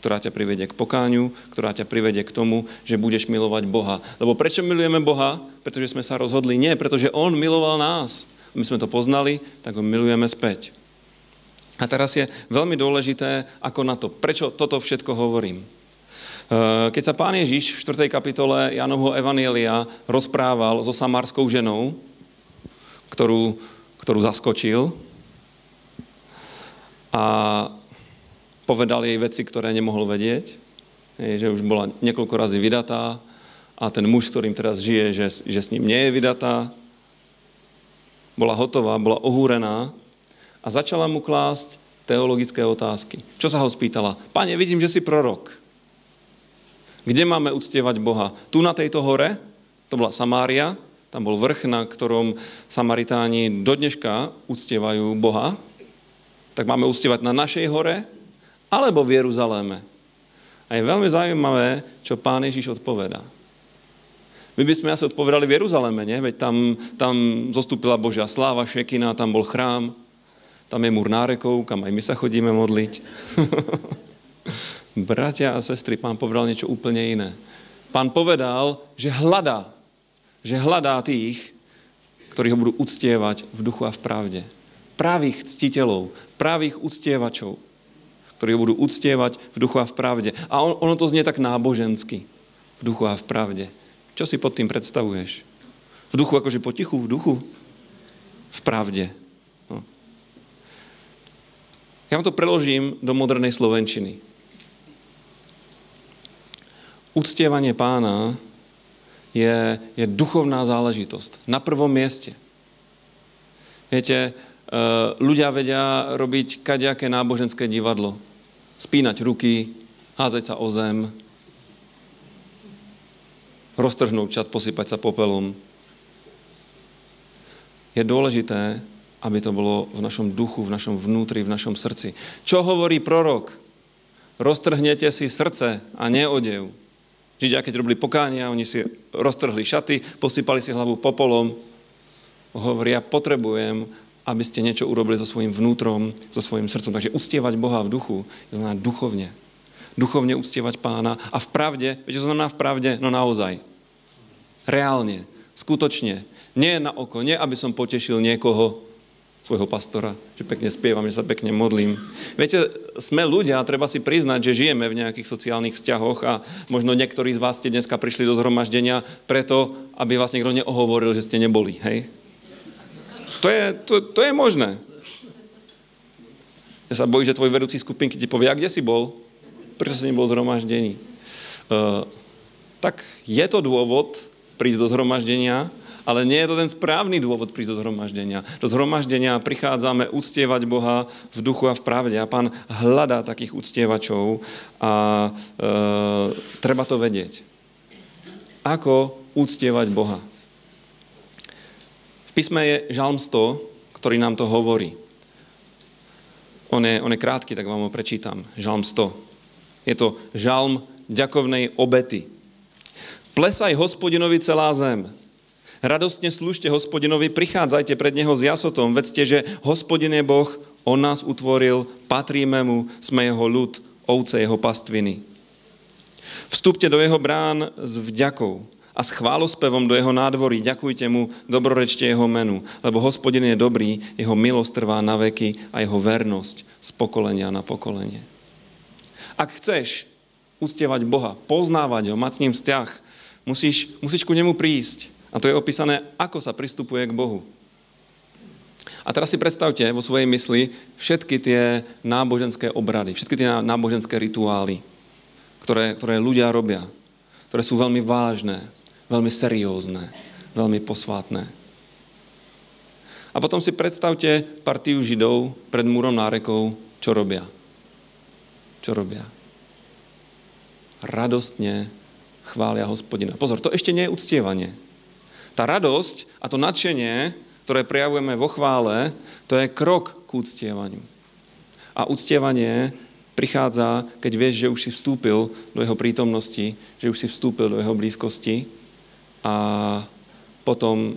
ktorá ťa privedie k pokáňu, ktorá ťa privedie k tomu, že budeš milovať Boha. Lebo prečo milujeme Boha? Pretože sme sa rozhodli. Nie, pretože On miloval nás. My sme to poznali, tak ho milujeme späť. A teraz je veľmi dôležité, ako na to. Prečo toto všetko hovorím? E, keď sa pán Ježiš v 4. kapitole Janovho Evanielia rozprával so samárskou ženou, ktorú, ktorú zaskočil a povedal jej veci, ktoré nemohol vedieť, že už bola niekoľko razy vydatá a ten muž, ktorým teraz žije, že, že s ním nie je vydatá, bola hotová, bola ohúrená a začala mu klásť teologické otázky. Čo sa ho spýtala? Pane, vidím, že si prorok. Kde máme uctievať Boha? Tu na tejto hore, to bola Samária, tam bol vrch, na ktorom Samaritáni do dneška uctievajú Boha. Tak máme uctievať na našej hore, alebo v Jeruzaléme. A je veľmi zaujímavé, čo pán Ježiš odpovedá. My by sme asi odpovedali v Jeruzaléme, nie? Veď tam, tam zostúpila Božia sláva, šekina, tam bol chrám. Tam je múr nárekov, kam aj my sa chodíme modliť. *laughs* Bratia a sestry, pán povedal niečo úplne iné. Pán povedal, že hľadá, že hľadá tých, ktorí ho budú uctievať v duchu a v pravde. Pravých ctiteľov, pravých uctievačov, ktorí ho budú uctievať v duchu a v pravde. A on, ono to znie tak nábožensky. V duchu a v pravde. Čo si pod tým predstavuješ? V duchu akože potichu, v duchu? V pravde. Ja vám to preložím do modernej slovenčiny. Uctievanie pána je, je duchovná záležitosť. Na prvom mieste. Viete, e, ľudia vedia robiť kaďaké náboženské divadlo. Spínať ruky, házať sa o zem, roztrhnúť čat, posypať sa popelom. Je dôležité, aby to bolo v našom duchu, v našom vnútri, v našom srdci. Čo hovorí prorok? Roztrhnete si srdce a nie odev. Židia, keď robili pokánia, oni si roztrhli šaty, posypali si hlavu popolom. Hovoria, potrebujem, aby ste niečo urobili so svojím vnútrom, so svojím srdcom. Takže uctievať Boha v duchu, to znamená duchovne. Duchovne uctievať pána a v pravde, viete, čo znamená v pravde? No naozaj. Reálne, skutočne. Nie na oko, nie aby som potešil niekoho, svojho pastora, že pekne spievam, že sa pekne modlím. Viete, sme ľudia a treba si priznať, že žijeme v nejakých sociálnych vzťahoch a možno niektorí z vás ste dneska prišli do zhromaždenia preto, aby vás niekto neohovoril, že ste neboli, hej? To je, to, to je možné. Ja sa bojím, že tvoj vedúci skupinky ti povie, a kde si bol? Prečo si nebol v zhromaždení? Uh, tak je to dôvod prísť do zhromaždenia, ale nie je to ten správny dôvod prísť do zhromaždenia. Do zhromaždenia prichádzame uctievať Boha v duchu a v pravde. A pán hľadá takých uctievačov a e, treba to vedieť. Ako uctievať Boha? V písme je Žalm 100, ktorý nám to hovorí. On je, on je krátky, tak vám ho prečítam. Žalm 100. Je to žalm ďakovnej obety. Plesaj hospodinovi celá zem. Radostne slúžte hospodinovi, prichádzajte pred neho s jasotom, vedzte, že hospodin je Boh, on nás utvoril, patríme mu, sme jeho ľud, ovce jeho pastviny. Vstupte do jeho brán s vďakou a s chválospevom do jeho nádvorí. Ďakujte mu, dobrorečte jeho menu, lebo hospodin je dobrý, jeho milosť trvá na veky a jeho vernosť z pokolenia na pokolenie. Ak chceš ustievať Boha, poznávať ho, mať s ním vzťah, musíš, musíš ku nemu prísť. A to je opísané, ako sa pristupuje k Bohu. A teraz si predstavte vo svojej mysli všetky tie náboženské obrady, všetky tie náboženské rituály, ktoré, ktoré ľudia robia, ktoré sú veľmi vážne, veľmi seriózne, veľmi posvátne. A potom si predstavte partiu židov pred múrom nárekov, čo robia. Čo robia? radostne chvália hospodina. Pozor, to ešte nie je uctievanie. Tá radosť a to nadšenie, ktoré prejavujeme vo chvále, to je krok k uctievaniu. A uctievanie prichádza, keď vieš, že už si vstúpil do jeho prítomnosti, že už si vstúpil do jeho blízkosti a potom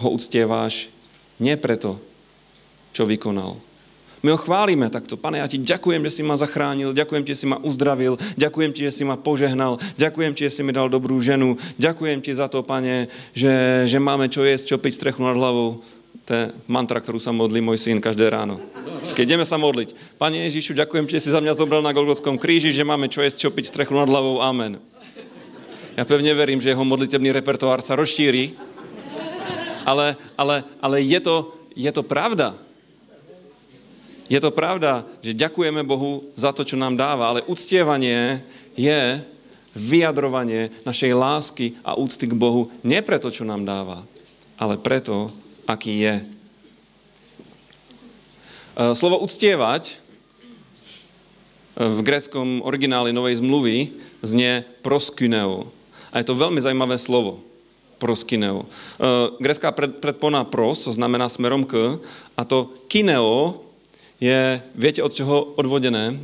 ho uctieváš nie preto, čo vykonal, my ho chválime takto. Pane, ja ti ďakujem, že si ma zachránil, ďakujem ti, že si ma uzdravil, ďakujem ti, že si ma požehnal, ďakujem ti, že si mi dal dobrú ženu, ďakujem ti za to, pane, že, že máme čo jesť, čo piť, strechu nad hlavou. To je mantra, ktorú sa modlí môj syn každé ráno. Keď ideme sa modliť. Pane Ježišu, ďakujem že si za mňa zobral na Golgotskom kríži, že máme čo jesť, čo piť, strechu nad hlavou. Amen. Ja pevne verím, že jeho modlitebný repertoár sa rozšíri, ale, ale, ale je, to, je to pravda. Je to pravda, že ďakujeme Bohu za to, čo nám dáva, ale uctievanie je vyjadrovanie našej lásky a úcty k Bohu nie preto, čo nám dáva, ale preto, aký je. E, slovo uctievať v gréckom origináli Novej zmluvy znie proskyneo. A je to veľmi zaujímavé slovo. Proskyneo. E, grécká predpona pros znamená smerom k a to kineo je, viete od čoho odvodené?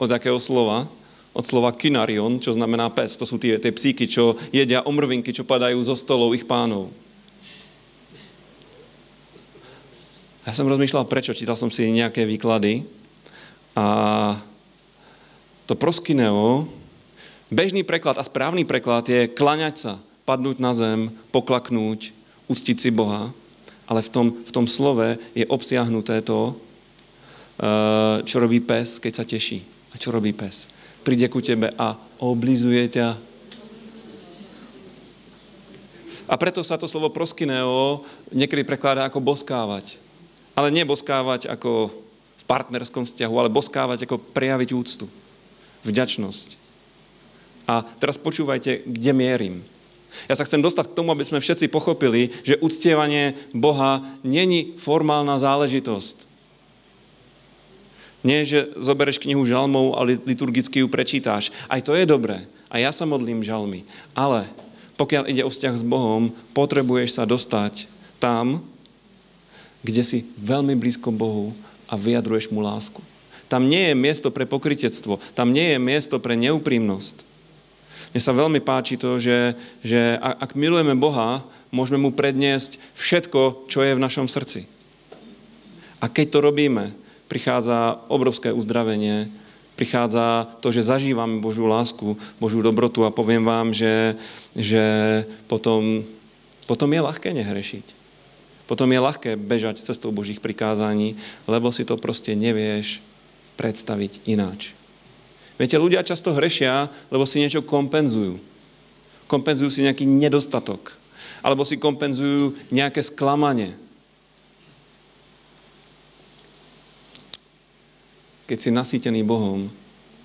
Od akého slova? Od slova kinarion, čo znamená pes. To sú tie, tie psíky, čo jedia omrvinky, čo padajú zo stolov ich pánov. Ja som rozmýšľal, prečo. Čítal som si nejaké výklady. A to proskineo, bežný preklad a správny preklad je klaňať sa, padnúť na zem, poklaknúť, uctiť si Boha. Ale v tom, v tom slove je obsiahnuté to, čo robí pes, keď sa teší. A čo robí pes? Príde ku tebe a oblizuje ťa. A preto sa to slovo proskineo niekedy prekladá ako boskávať. Ale nie boskávať ako v partnerskom vzťahu, ale boskávať ako prejaviť úctu, vďačnosť. A teraz počúvajte, kde mierim. Ja sa chcem dostať k tomu, aby sme všetci pochopili, že uctievanie Boha není formálna záležitosť. Nie, že zobereš knihu žalmov a liturgicky ju prečítáš. Aj to je dobré. A ja sa modlím žalmy. Ale pokiaľ ide o vzťah s Bohom, potrebuješ sa dostať tam, kde si veľmi blízko Bohu a vyjadruješ mu lásku. Tam nie je miesto pre pokritectvo, tam nie je miesto pre neúprimnosť. Mne sa veľmi páči to, že, že ak milujeme Boha, môžeme mu predniesť všetko, čo je v našom srdci. A keď to robíme, prichádza obrovské uzdravenie, prichádza to, že zažívame Božú lásku, Božú dobrotu a poviem vám, že, že potom, potom je ľahké nehrešiť. Potom je ľahké bežať cestou Božích prikázaní, lebo si to proste nevieš predstaviť ináč. Viete, ľudia často hrešia, lebo si niečo kompenzujú. Kompenzujú si nejaký nedostatok. Alebo si kompenzujú nejaké sklamanie keď si nasýtený Bohom,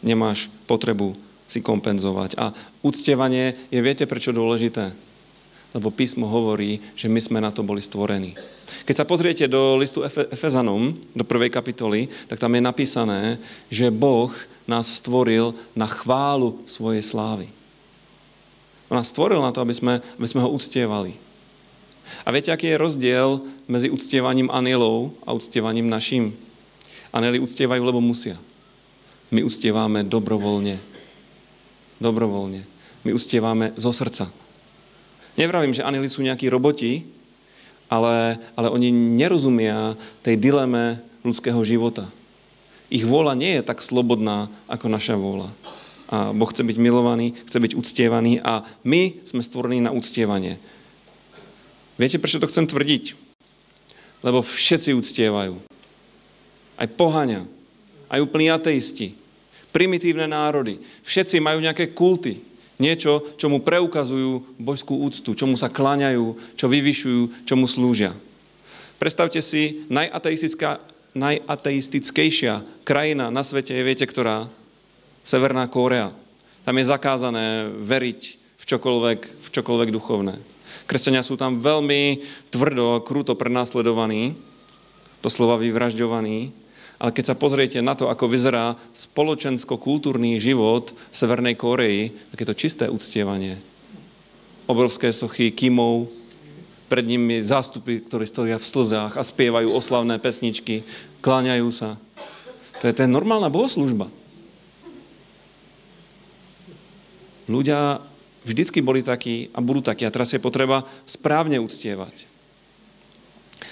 nemáš potrebu si kompenzovať. A uctievanie je, viete prečo dôležité? Lebo písmo hovorí, že my sme na to boli stvorení. Keď sa pozriete do listu Efezanom, do prvej kapitoly, tak tam je napísané, že Boh nás stvoril na chválu svojej slávy. On nás stvoril na to, aby sme, aby sme ho uctievali. A viete, aký je rozdiel medzi uctievaním anielov a uctievaním našim? Anieli uctievajú, lebo musia. My uctievame dobrovoľne. Dobrovoľne. My uctievame zo srdca. Nevravím, že anieli sú nejakí roboti, ale, ale oni nerozumia tej dileme ľudského života. Ich vôľa nie je tak slobodná ako naša vôľa. A Boh chce byť milovaný, chce byť uctievaný a my sme stvorení na uctievanie. Viete, prečo to chcem tvrdiť? Lebo všetci uctievajú. Aj pohania, aj úplní ateisti, primitívne národy. Všetci majú nejaké kulty. Niečo, čo mu preukazujú božskú úctu, čomu sa kláňajú, čo vyvyšujú, čomu slúžia. Predstavte si, najateistická, najateistickejšia krajina na svete je, viete, ktorá? Severná Kórea. Tam je zakázané veriť v čokoľvek, v čokoľvek duchovné. Kresťania sú tam veľmi tvrdo, krúto prenasledovaní, doslova vyvražďovaní, ale keď sa pozriete na to, ako vyzerá spoločensko-kultúrny život v Severnej Koreji, tak je to čisté uctievanie. Obrovské sochy kimov, pred nimi zástupy, ktorí stoja v slzách a spievajú oslavné pesničky, kláňajú sa. To je, to je normálna bohoslužba. Ľudia vždycky boli takí a budú takí a teraz je potreba správne uctievať.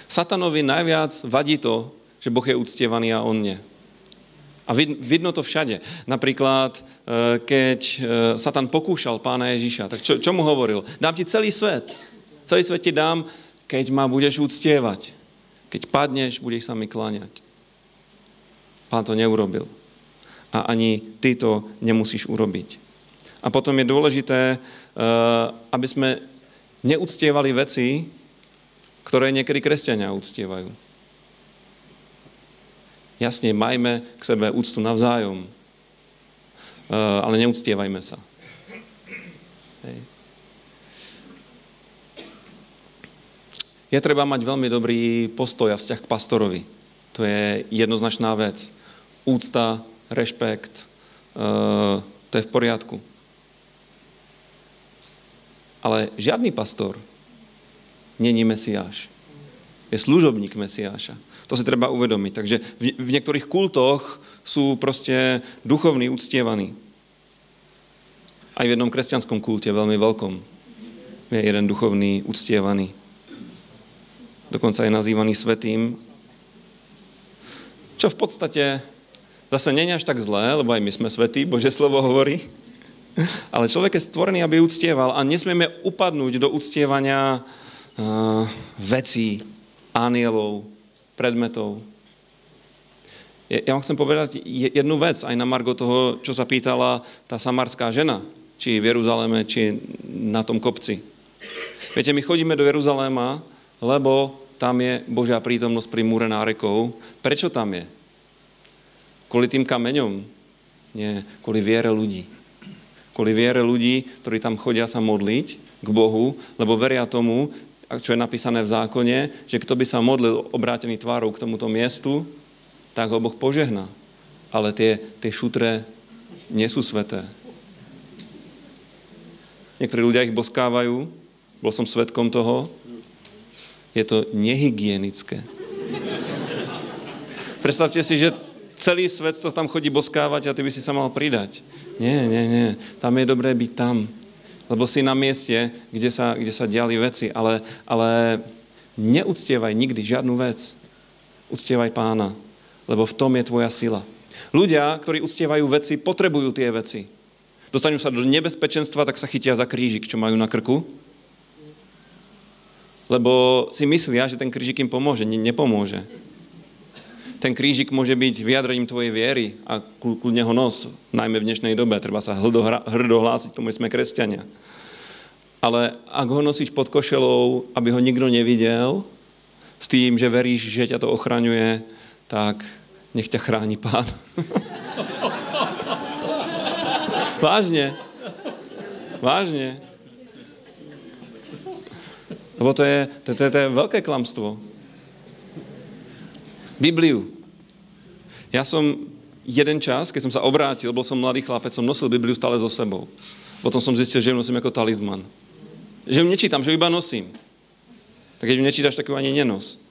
Satanovi najviac vadí to, že Boh je uctievaný a on nie. A vidno to všade. Napríklad, e, keď e, Satan pokúšal pána Ježiša, tak čo, čo mu hovoril? Dám ti celý svet. Celý svet ti dám, keď ma budeš uctievať. Keď padneš, budeš sa mi kláňať. Pán to neurobil. A ani ty to nemusíš urobiť. A potom je dôležité, eh, aby sme neúctievali veci, ktoré niekedy kresťania uctievajú. Jasne, majme k sebe úctu navzájom, eh, ale neúctievajme sa. Hej. Je treba mať veľmi dobrý postoj a vzťah k pastorovi. To je jednoznačná vec. Úcta, rešpekt, eh, to je v poriadku. Ale žiadny pastor není Mesiáš. Je služobník Mesiáša. To si treba uvedomiť. Takže v, v niektorých kultoch sú proste duchovní uctievaní. Aj v jednom kresťanskom kulte, veľmi veľkom, je jeden duchovný uctievaný. Dokonca je nazývaný svetým. Čo v podstate zase je až tak zlé, lebo aj my sme svetí, Bože slovo hovorí. Ale človek je stvorený, aby uctieval a nesmieme upadnúť do uctievania uh, vecí, anielov, predmetov. Ja vám chcem povedať jednu vec aj na margo toho, čo sa pýtala tá samarská žena, či v Jeruzaleme, či na tom kopci. Viete, my chodíme do Jeruzaléma, lebo tam je Božia prítomnosť pri múre nárekov. Prečo tam je? Kvôli tým kameňom? Nie, kvôli viere ľudí kvôli viere ľudí, ktorí tam chodia sa modliť k Bohu, lebo veria tomu, čo je napísané v zákone, že kto by sa modlil obrátený tvárou k tomuto miestu, tak ho Boh požehná. Ale tie, tie šutre nie sú sveté. Niektorí ľudia ich boskávajú, bol som svetkom toho, je to nehygienické. Predstavte si, že celý svet to tam chodí boskávať a ty by si sa mal pridať. Nie, nie, nie. Tam je dobré byť tam. Lebo si na mieste, kde sa, kde sa diali veci. Ale, ale neúctievaj nikdy žiadnu vec. Uctievaj pána. Lebo v tom je tvoja sila. Ľudia, ktorí uctievajú veci, potrebujú tie veci. Dostanú sa do nebezpečenstva, tak sa chytia za krížik, čo majú na krku. Lebo si myslia, že ten krížik im pomôže. Ne, nepomôže ten krížik môže byť vyjadrením tvojej viery a kľudne ho nos, najmä v dnešnej dobe. Treba sa hrdo hlásiť tomu, sme kresťania. Ale ak ho nosíš pod košelou, aby ho nikto nevidel, s tým, že veríš, že ťa to ochraňuje, tak nech ťa chráni pán. *laughs* Vážne. Vážne. Lebo to je, to, to, to je veľké klamstvo. Bibliu. Ja som jeden čas, keď som sa obrátil, bol som mladý chlapec, som nosil Bibliu stále so sebou. Potom som zistil, že ju nosím ako talizman. Že ju nečítam, že ju iba nosím. Tak keď ju nečítaš, tak ju ani nenos.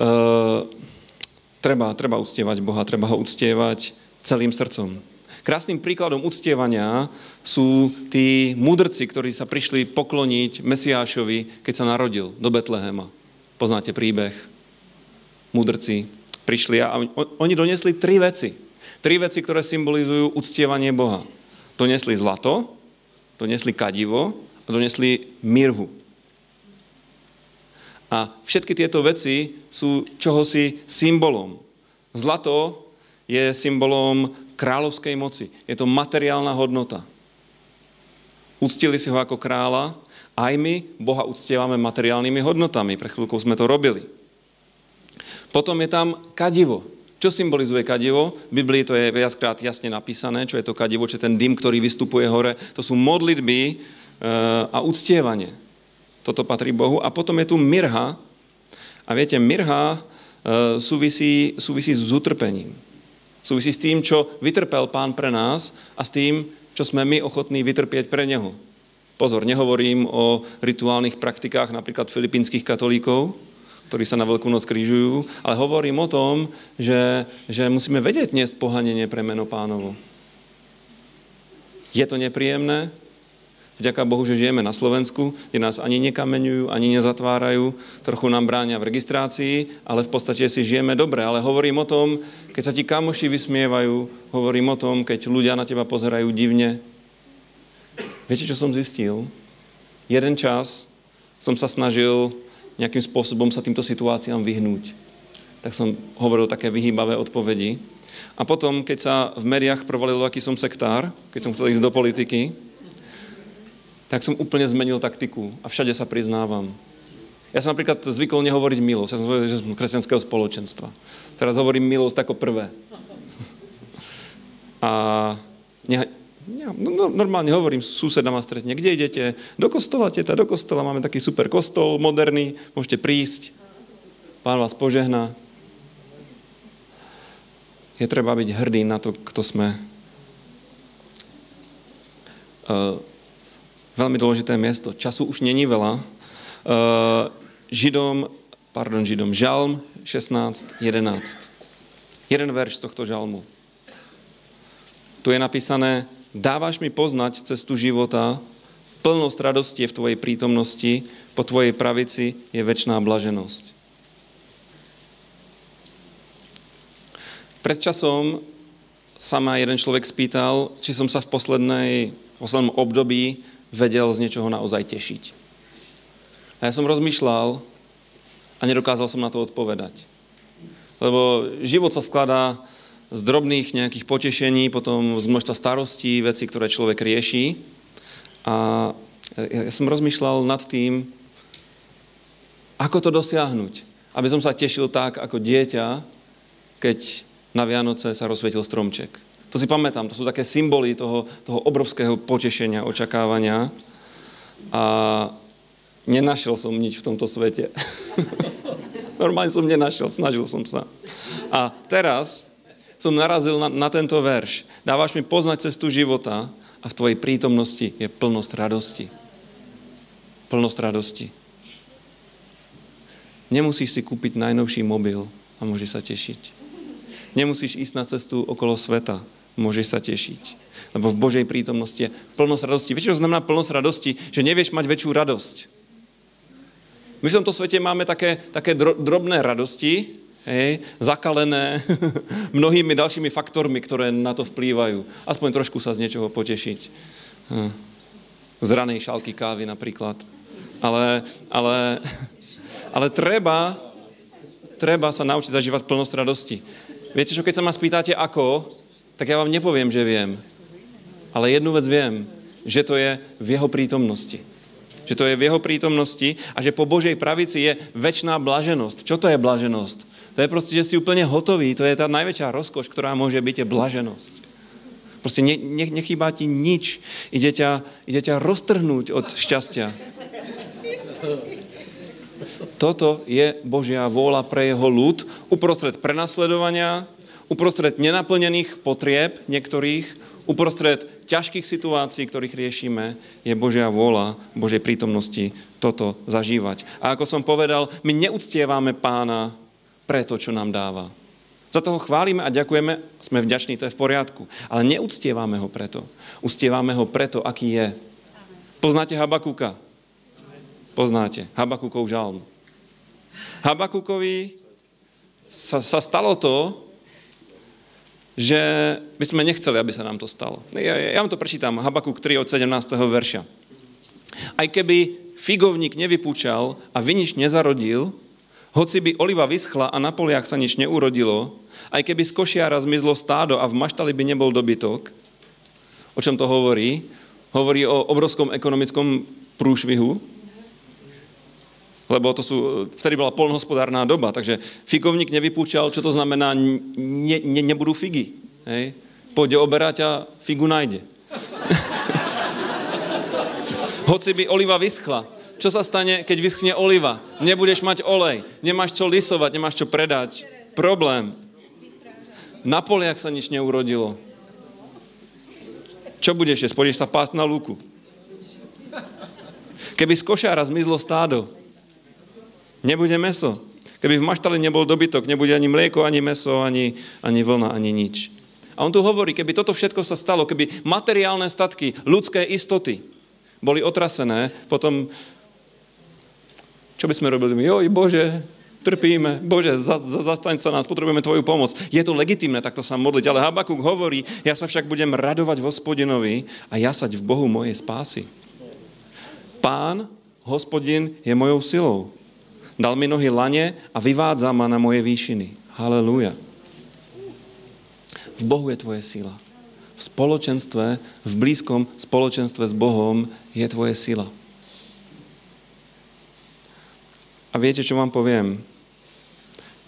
uh, *laughs* treba, treba uctievať Boha, treba ho uctievať celým srdcom. Krásnym príkladom uctievania sú tí mudrci, ktorí sa prišli pokloniť Mesiášovi, keď sa narodil do Betlehema. Poznáte príbeh. Mudrci prišli a oni donesli tri veci. Tri veci, ktoré symbolizujú uctievanie Boha. Donesli zlato, donesli kadivo a donesli mirhu. A všetky tieto veci sú čohosi symbolom. Zlato je symbolom kráľovskej moci. Je to materiálna hodnota. Uctili si ho ako kráľa, aj my Boha uctievame materiálnymi hodnotami. Pre chvíľku sme to robili. Potom je tam kadivo. Čo symbolizuje kadivo? V Biblii to je viackrát jasne napísané, čo je to kadivo, čo je ten dym, ktorý vystupuje hore. To sú modlitby e, a uctievanie. Toto patrí Bohu. A potom je tu mirha. A viete, mirha e, súvisí, súvisí s utrpením. Súvisí s tým, čo vytrpel pán pre nás a s tým, čo sme my ochotní vytrpieť pre neho. Pozor, nehovorím o rituálnych praktikách napríklad filipínskych katolíkov, ktorí sa na Veľkú noc krížujú, ale hovorím o tom, že, že musíme vedieť niesť pohanenie pre meno pánovo. Je to nepríjemné, Vďaka Bohu, že žijeme na Slovensku, kde nás ani nekameňujú, ani nezatvárajú, trochu nám bráňa v registrácii, ale v podstate si žijeme dobre. Ale hovorím o tom, keď sa ti kamoši vysmievajú, hovorím o tom, keď ľudia na teba pozerajú divne. Viete, čo som zistil? Jeden čas som sa snažil nejakým spôsobom sa týmto situáciám vyhnúť. Tak som hovoril také vyhýbavé odpovedi. A potom, keď sa v médiách provalilo, aký som sektár, keď som chcel ísť do politiky, tak som úplne zmenil taktiku a všade sa priznávam. Ja som napríklad zvykol nehovoriť milosť, ja som povedal, že som kresťanského spoločenstva. Teraz hovorím milosť ako prvé. *laughs* A ne, no, no, normálne hovorím, suseda ma stretne, kde idete? Do kostola, teta, do kostola, máme taký super kostol, moderný, môžete prísť. Pán vás požehná. Je treba byť hrdý na to, kto sme. Uh, veľmi dôležité miesto. Času už není veľa. Uh, Židom, pardon, Židom, Žalm 16, 11. Jeden verš z tohto žalmu. Tu je napísané, dávaš mi poznať cestu života, plnosť radosti je v tvojej prítomnosti, po tvojej pravici je väčšiná blaženosť. Pred časom sa ma jeden človek spýtal, či som sa v, poslednej, v poslednom období vedel z niečoho naozaj tešiť. A ja som rozmýšľal a nedokázal som na to odpovedať. Lebo život sa skladá z drobných nejakých potešení, potom z množstva starostí, veci, ktoré človek rieši. A ja som rozmýšľal nad tým, ako to dosiahnuť. Aby som sa tešil tak, ako dieťa, keď na Vianoce sa rozsvietil stromček. To si pamätám, to sú také symboly toho, toho obrovského potešenia, očakávania. A nenašiel som nič v tomto svete. *laughs* Normálne som nenašiel, snažil som sa. A teraz som narazil na, na tento verš. Dávaš mi poznať cestu života a v tvojej prítomnosti je plnosť radosti. Plnosť radosti. Nemusíš si kúpiť najnovší mobil a môžeš sa tešiť. Nemusíš ísť na cestu okolo sveta môžeš sa tešiť. Lebo v Božej prítomnosti je plnosť radosti. Viete, čo znamená plnosť radosti? Že nevieš mať väčšiu radosť. My v tomto svete máme také, také drobné radosti, hej, zakalené *laughs* mnohými ďalšími faktormi, ktoré na to vplývajú. Aspoň trošku sa z niečoho potešiť. Hm. Z ranej šálky kávy napríklad. Ale, ale, ale treba, treba sa naučiť zažívať plnosť radosti. Viete čo, keď sa ma spýtate ako, tak ja vám nepoviem, že viem. Ale jednu vec viem, že to je v jeho prítomnosti. Že to je v jeho prítomnosti a že po Božej pravici je väčšiná blaženosť. Čo to je blaženosť? To je proste, že si úplne hotový. To je tá najväčšia rozkoš, ktorá môže byť, je blaženosť. Proste ne, ne, nechýba ti nič. Ide ťa, ide ťa roztrhnúť od šťastia. Toto je Božia vôľa pre jeho ľud uprostred prenasledovania, uprostred nenaplnených potrieb niektorých, Uprostred ťažkých situácií, ktorých riešime, je Božia vôľa, Božej prítomnosti toto zažívať. A ako som povedal, my neúctievame pána pre to, čo nám dáva. Za toho chválime a ďakujeme, sme vďační, to je v poriadku. Ale neúctievame ho preto. Uctievame ho preto, aký je. Poznáte Habakúka? Poznáte. Habakúkov žalm. Habakúkovi sa, sa stalo to, že by sme nechceli, aby sa nám to stalo. Ja, ja vám to prečítam, Habakuk 3 od 17. verša. Aj keby figovník nevypúčal a vinič nezarodil, hoci by oliva vyschla a na poliach sa nič neurodilo, aj keby z košiara zmizlo stádo a v maštali by nebol dobytok, o čom to hovorí? Hovorí o obrovskom ekonomickom prúšvihu, lebo to sú, vtedy bola polnohospodárná doba, takže figovník nevypúčal, čo to znamená, ne, ne, nebudú figy. Hej? Pôjde oberať a figu nájde. *laughs* Hoci by oliva vyschla. Čo sa stane, keď vyschne oliva? Nebudeš mať olej, nemáš čo lisovať, nemáš čo predať. Problém. Na poliach sa nič neurodilo. Čo budeš jesť? Pôjdeš sa pásť na lúku. Keby z košára zmizlo stádo, Nebude meso. Keby v maštali nebol dobytok, nebude ani mlieko, ani meso, ani, ani vlna, ani nič. A on tu hovorí, keby toto všetko sa stalo, keby materiálne statky, ľudské istoty boli otrasené, potom čo by sme robili? Joj, Bože, trpíme, Bože, za, za, zastaň sa nás, potrebujeme Tvoju pomoc. Je to legitimné takto sa modliť, ale Habakuk hovorí, ja sa však budem radovať hospodinovi a jasať v Bohu mojej spásy. Pán, hospodin, je mojou silou. Dal mi nohy lane a vyvádza ma na moje výšiny. Halelúja. V Bohu je tvoje sila. V spoločenstve, v blízkom spoločenstve s Bohom je tvoje sila. A viete, čo vám poviem?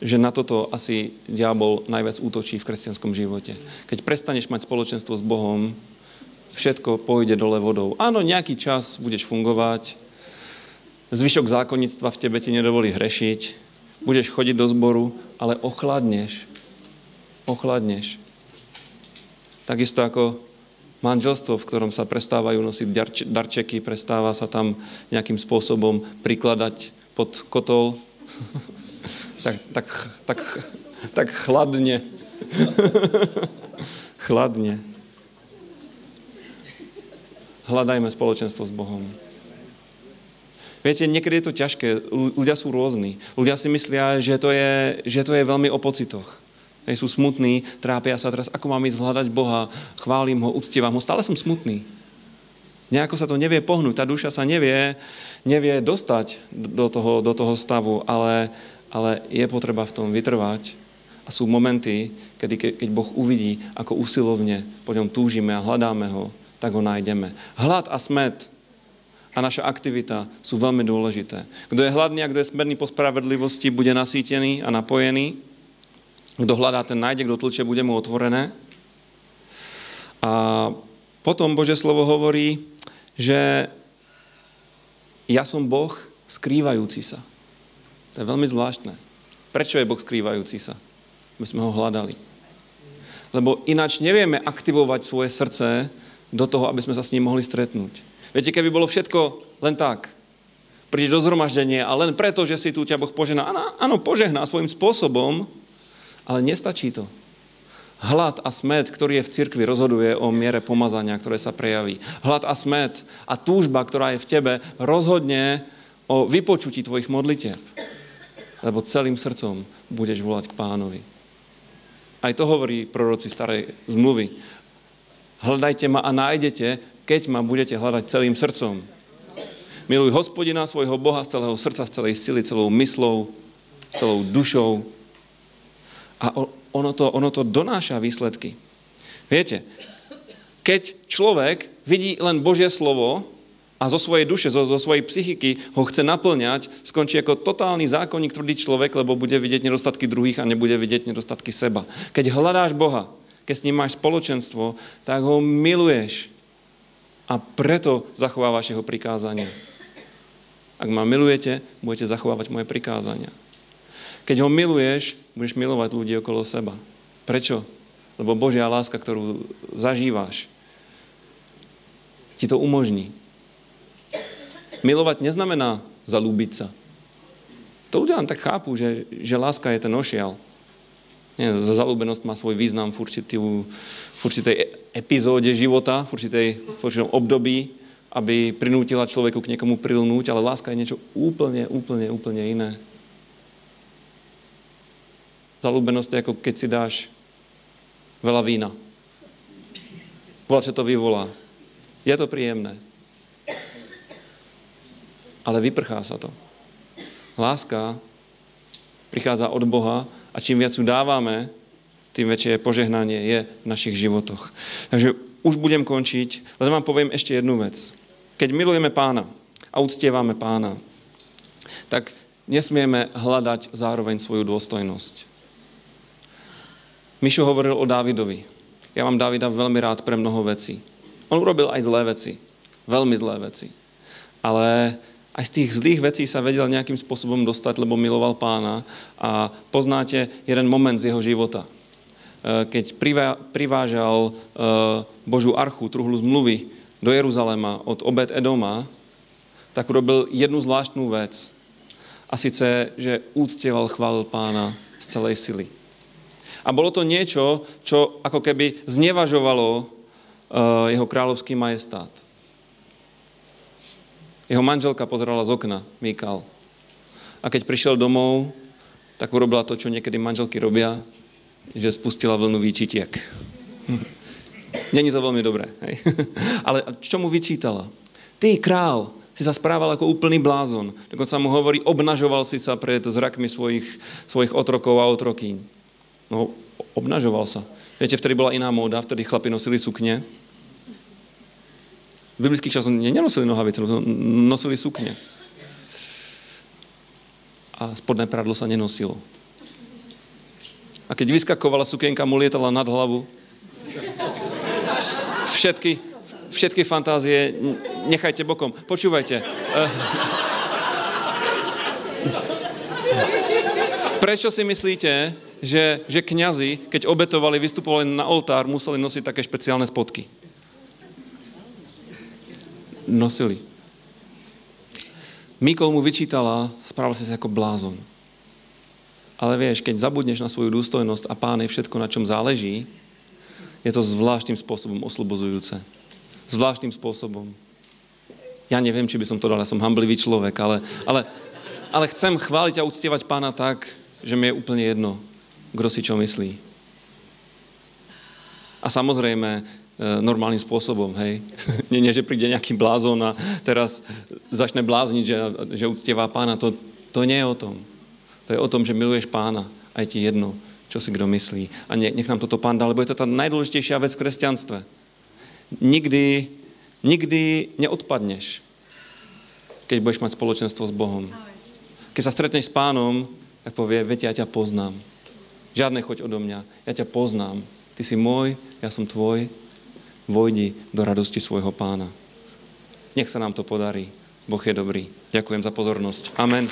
Že na toto asi diabol najviac útočí v kresťanskom živote. Keď prestaneš mať spoločenstvo s Bohom, všetko pôjde dole vodou. Áno, nejaký čas budeš fungovať, Zvyšok zákonnictva v tebe ti nedovolí hrešiť, budeš chodiť do zboru, ale ochladneš. Ochladneš. Takisto ako manželstvo, v ktorom sa prestávajú nosiť darčeky, prestáva sa tam nejakým spôsobom prikladať pod kotol. *laughs* tak, tak, tak, tak chladne. *laughs* chladne. Hľadajme spoločenstvo s Bohom. Viete, niekedy je to ťažké, ľudia sú rôzni. Ľudia si myslia, že to je, že to je veľmi o pocitoch. Hej, sú smutní, trápia sa teraz, ako mám ísť hľadať Boha, chválim ho, uctievam ho, stále som smutný. Nejako sa to nevie pohnúť, tá duša sa nevie, nevie dostať do toho, do toho stavu, ale, ale je potreba v tom vytrvať. A sú momenty, kedy, keď Boh uvidí, ako usilovne po ňom túžime a hľadáme ho, tak ho nájdeme. Hlad a smet a naša aktivita sú veľmi dôležité. Kto je hladný a kto je smerný po spravedlivosti, bude nasýtený a napojený. Kto hľadá, ten nájde, kto tlče, bude mu otvorené. A potom Bože slovo hovorí, že ja som Boh skrývajúci sa. To je veľmi zvláštne. Prečo je Boh skrývajúci sa? My sme ho hľadali. Lebo ináč nevieme aktivovať svoje srdce do toho, aby sme sa s ním mohli stretnúť. Viete, keby bolo všetko len tak, prídeš do zhromaždenia a len preto, že si tu ťa Boh požehná. Áno, požehná svojím spôsobom, ale nestačí to. Hlad a smet, ktorý je v cirkvi, rozhoduje o miere pomazania, ktoré sa prejaví. Hlad a smet a túžba, ktorá je v tebe, rozhodne o vypočutí tvojich modlitev. Lebo celým srdcom budeš volať k pánovi. Aj to hovorí proroci starej zmluvy. Hľadajte ma a nájdete, keď ma budete hľadať celým srdcom. Miluj hospodina svojho Boha z celého srdca, z celej sily, celou myslou, celou dušou. A ono to, ono to donáša výsledky. Viete, keď človek vidí len Božie slovo a zo svojej duše, zo, zo svojej psychiky ho chce naplňať, skončí ako totálny zákonník, tvrdý človek, lebo bude vidieť nedostatky druhých a nebude vidieť nedostatky seba. Keď hľadáš Boha, keď s ním máš spoločenstvo, tak ho miluješ a preto zachovávaš jeho prikázania. Ak ma milujete, budete zachovávať moje prikázania. Keď ho miluješ, budeš milovať ľudí okolo seba. Prečo? Lebo Božia láska, ktorú zažíváš, ti to umožní. Milovať neznamená zalúbiť sa. To ľudia len tak chápu, že, že láska je ten ošial. Nie, zalúbenosť má svoj význam v, určitý, v určitej e- epizóde života, v, určitej, v určitom období, aby prinútila človeku k niekomu prilnúť, ale láska je niečo úplne, úplne, úplne iné. Zalúbenosť je ako keď si dáš veľa vína. Volá, čo to vyvolá. Je to príjemné. Ale vyprchá sa to. Láska prichádza od Boha a čím viac ju dávame, tým väčšie požehnanie je v našich životoch. Takže už budem končiť, len vám poviem ešte jednu vec. Keď milujeme pána a uctievame pána, tak nesmieme hľadať zároveň svoju dôstojnosť. Mišo hovoril o Dávidovi. Ja mám Dávida veľmi rád pre mnoho vecí. On urobil aj zlé veci. Veľmi zlé veci. Ale aj z tých zlých vecí sa vedel nejakým spôsobom dostať, lebo miloval pána. A poznáte jeden moment z jeho života. E, keď privážal e, Božú archu, truhlu zmluvy do Jeruzalema od Obed Edoma, tak urobil jednu zvláštnu vec. A síce, že úctieval, chválil pána z celej sily. A bolo to niečo, čo ako keby znevažovalo e, jeho kráľovský majestát. Jeho manželka pozerala z okna, Mikal. A keď prišiel domov, tak urobila to, čo niekedy manželky robia, že spustila vlnu výčitiek. *laughs* Není to veľmi dobré. Hej? *laughs* Ale čo mu vyčítala? Ty, král, si sa správal ako úplný blázon. Dokonca mu hovorí, obnažoval si sa pred zrakmi svojich, svojich otrokov a otrokín. No, obnažoval sa. Viete, vtedy bola iná móda, vtedy chlapi nosili sukne, v biblických časoch nenosili nohavice, nosili sukne. A spodné pradlo sa nenosilo. A keď vyskakovala sukienka, mu lietala nad hlavu. Všetky, všetky fantázie nechajte bokom. Počúvajte. Eh. Prečo si myslíte, že, že kňazi, keď obetovali, vystupovali na oltár, museli nosiť také špeciálne spodky? nosili. Mikol mu vyčítala, správal si sa ako blázon. Ale vieš, keď zabudneš na svoju dôstojnosť a pán je všetko, na čom záleží, je to zvláštnym spôsobom oslobozujúce. Zvláštnym spôsobom. Ja neviem, či by som to dal, ja som hamblivý človek, ale, ale, ale chcem chváliť a uctievať pána tak, že mi je úplne jedno, kto si čo myslí. A samozrejme, E, normálnym spôsobom, hej. *laughs* nie, nie, že príde nejaký blázon a teraz začne blázniť, že, že uctievá pána. To, to nie je o tom. To je o tom, že miluješ pána a je ti jedno, čo si kto myslí. A nech nám toto pán dá, lebo je to tá najdôležitejšia vec v kresťanstve. Nikdy, nikdy neodpadneš, keď budeš mať spoločenstvo s Bohom. Keď sa stretneš s pánom, tak povie, viete, ja ťa poznám. Žiadne choď odo mňa, ja ťa poznám. Ty si môj, ja som tvoj, vojdi do radosti svojho pána. Nech sa nám to podarí. Boh je dobrý. Ďakujem za pozornosť. Amen.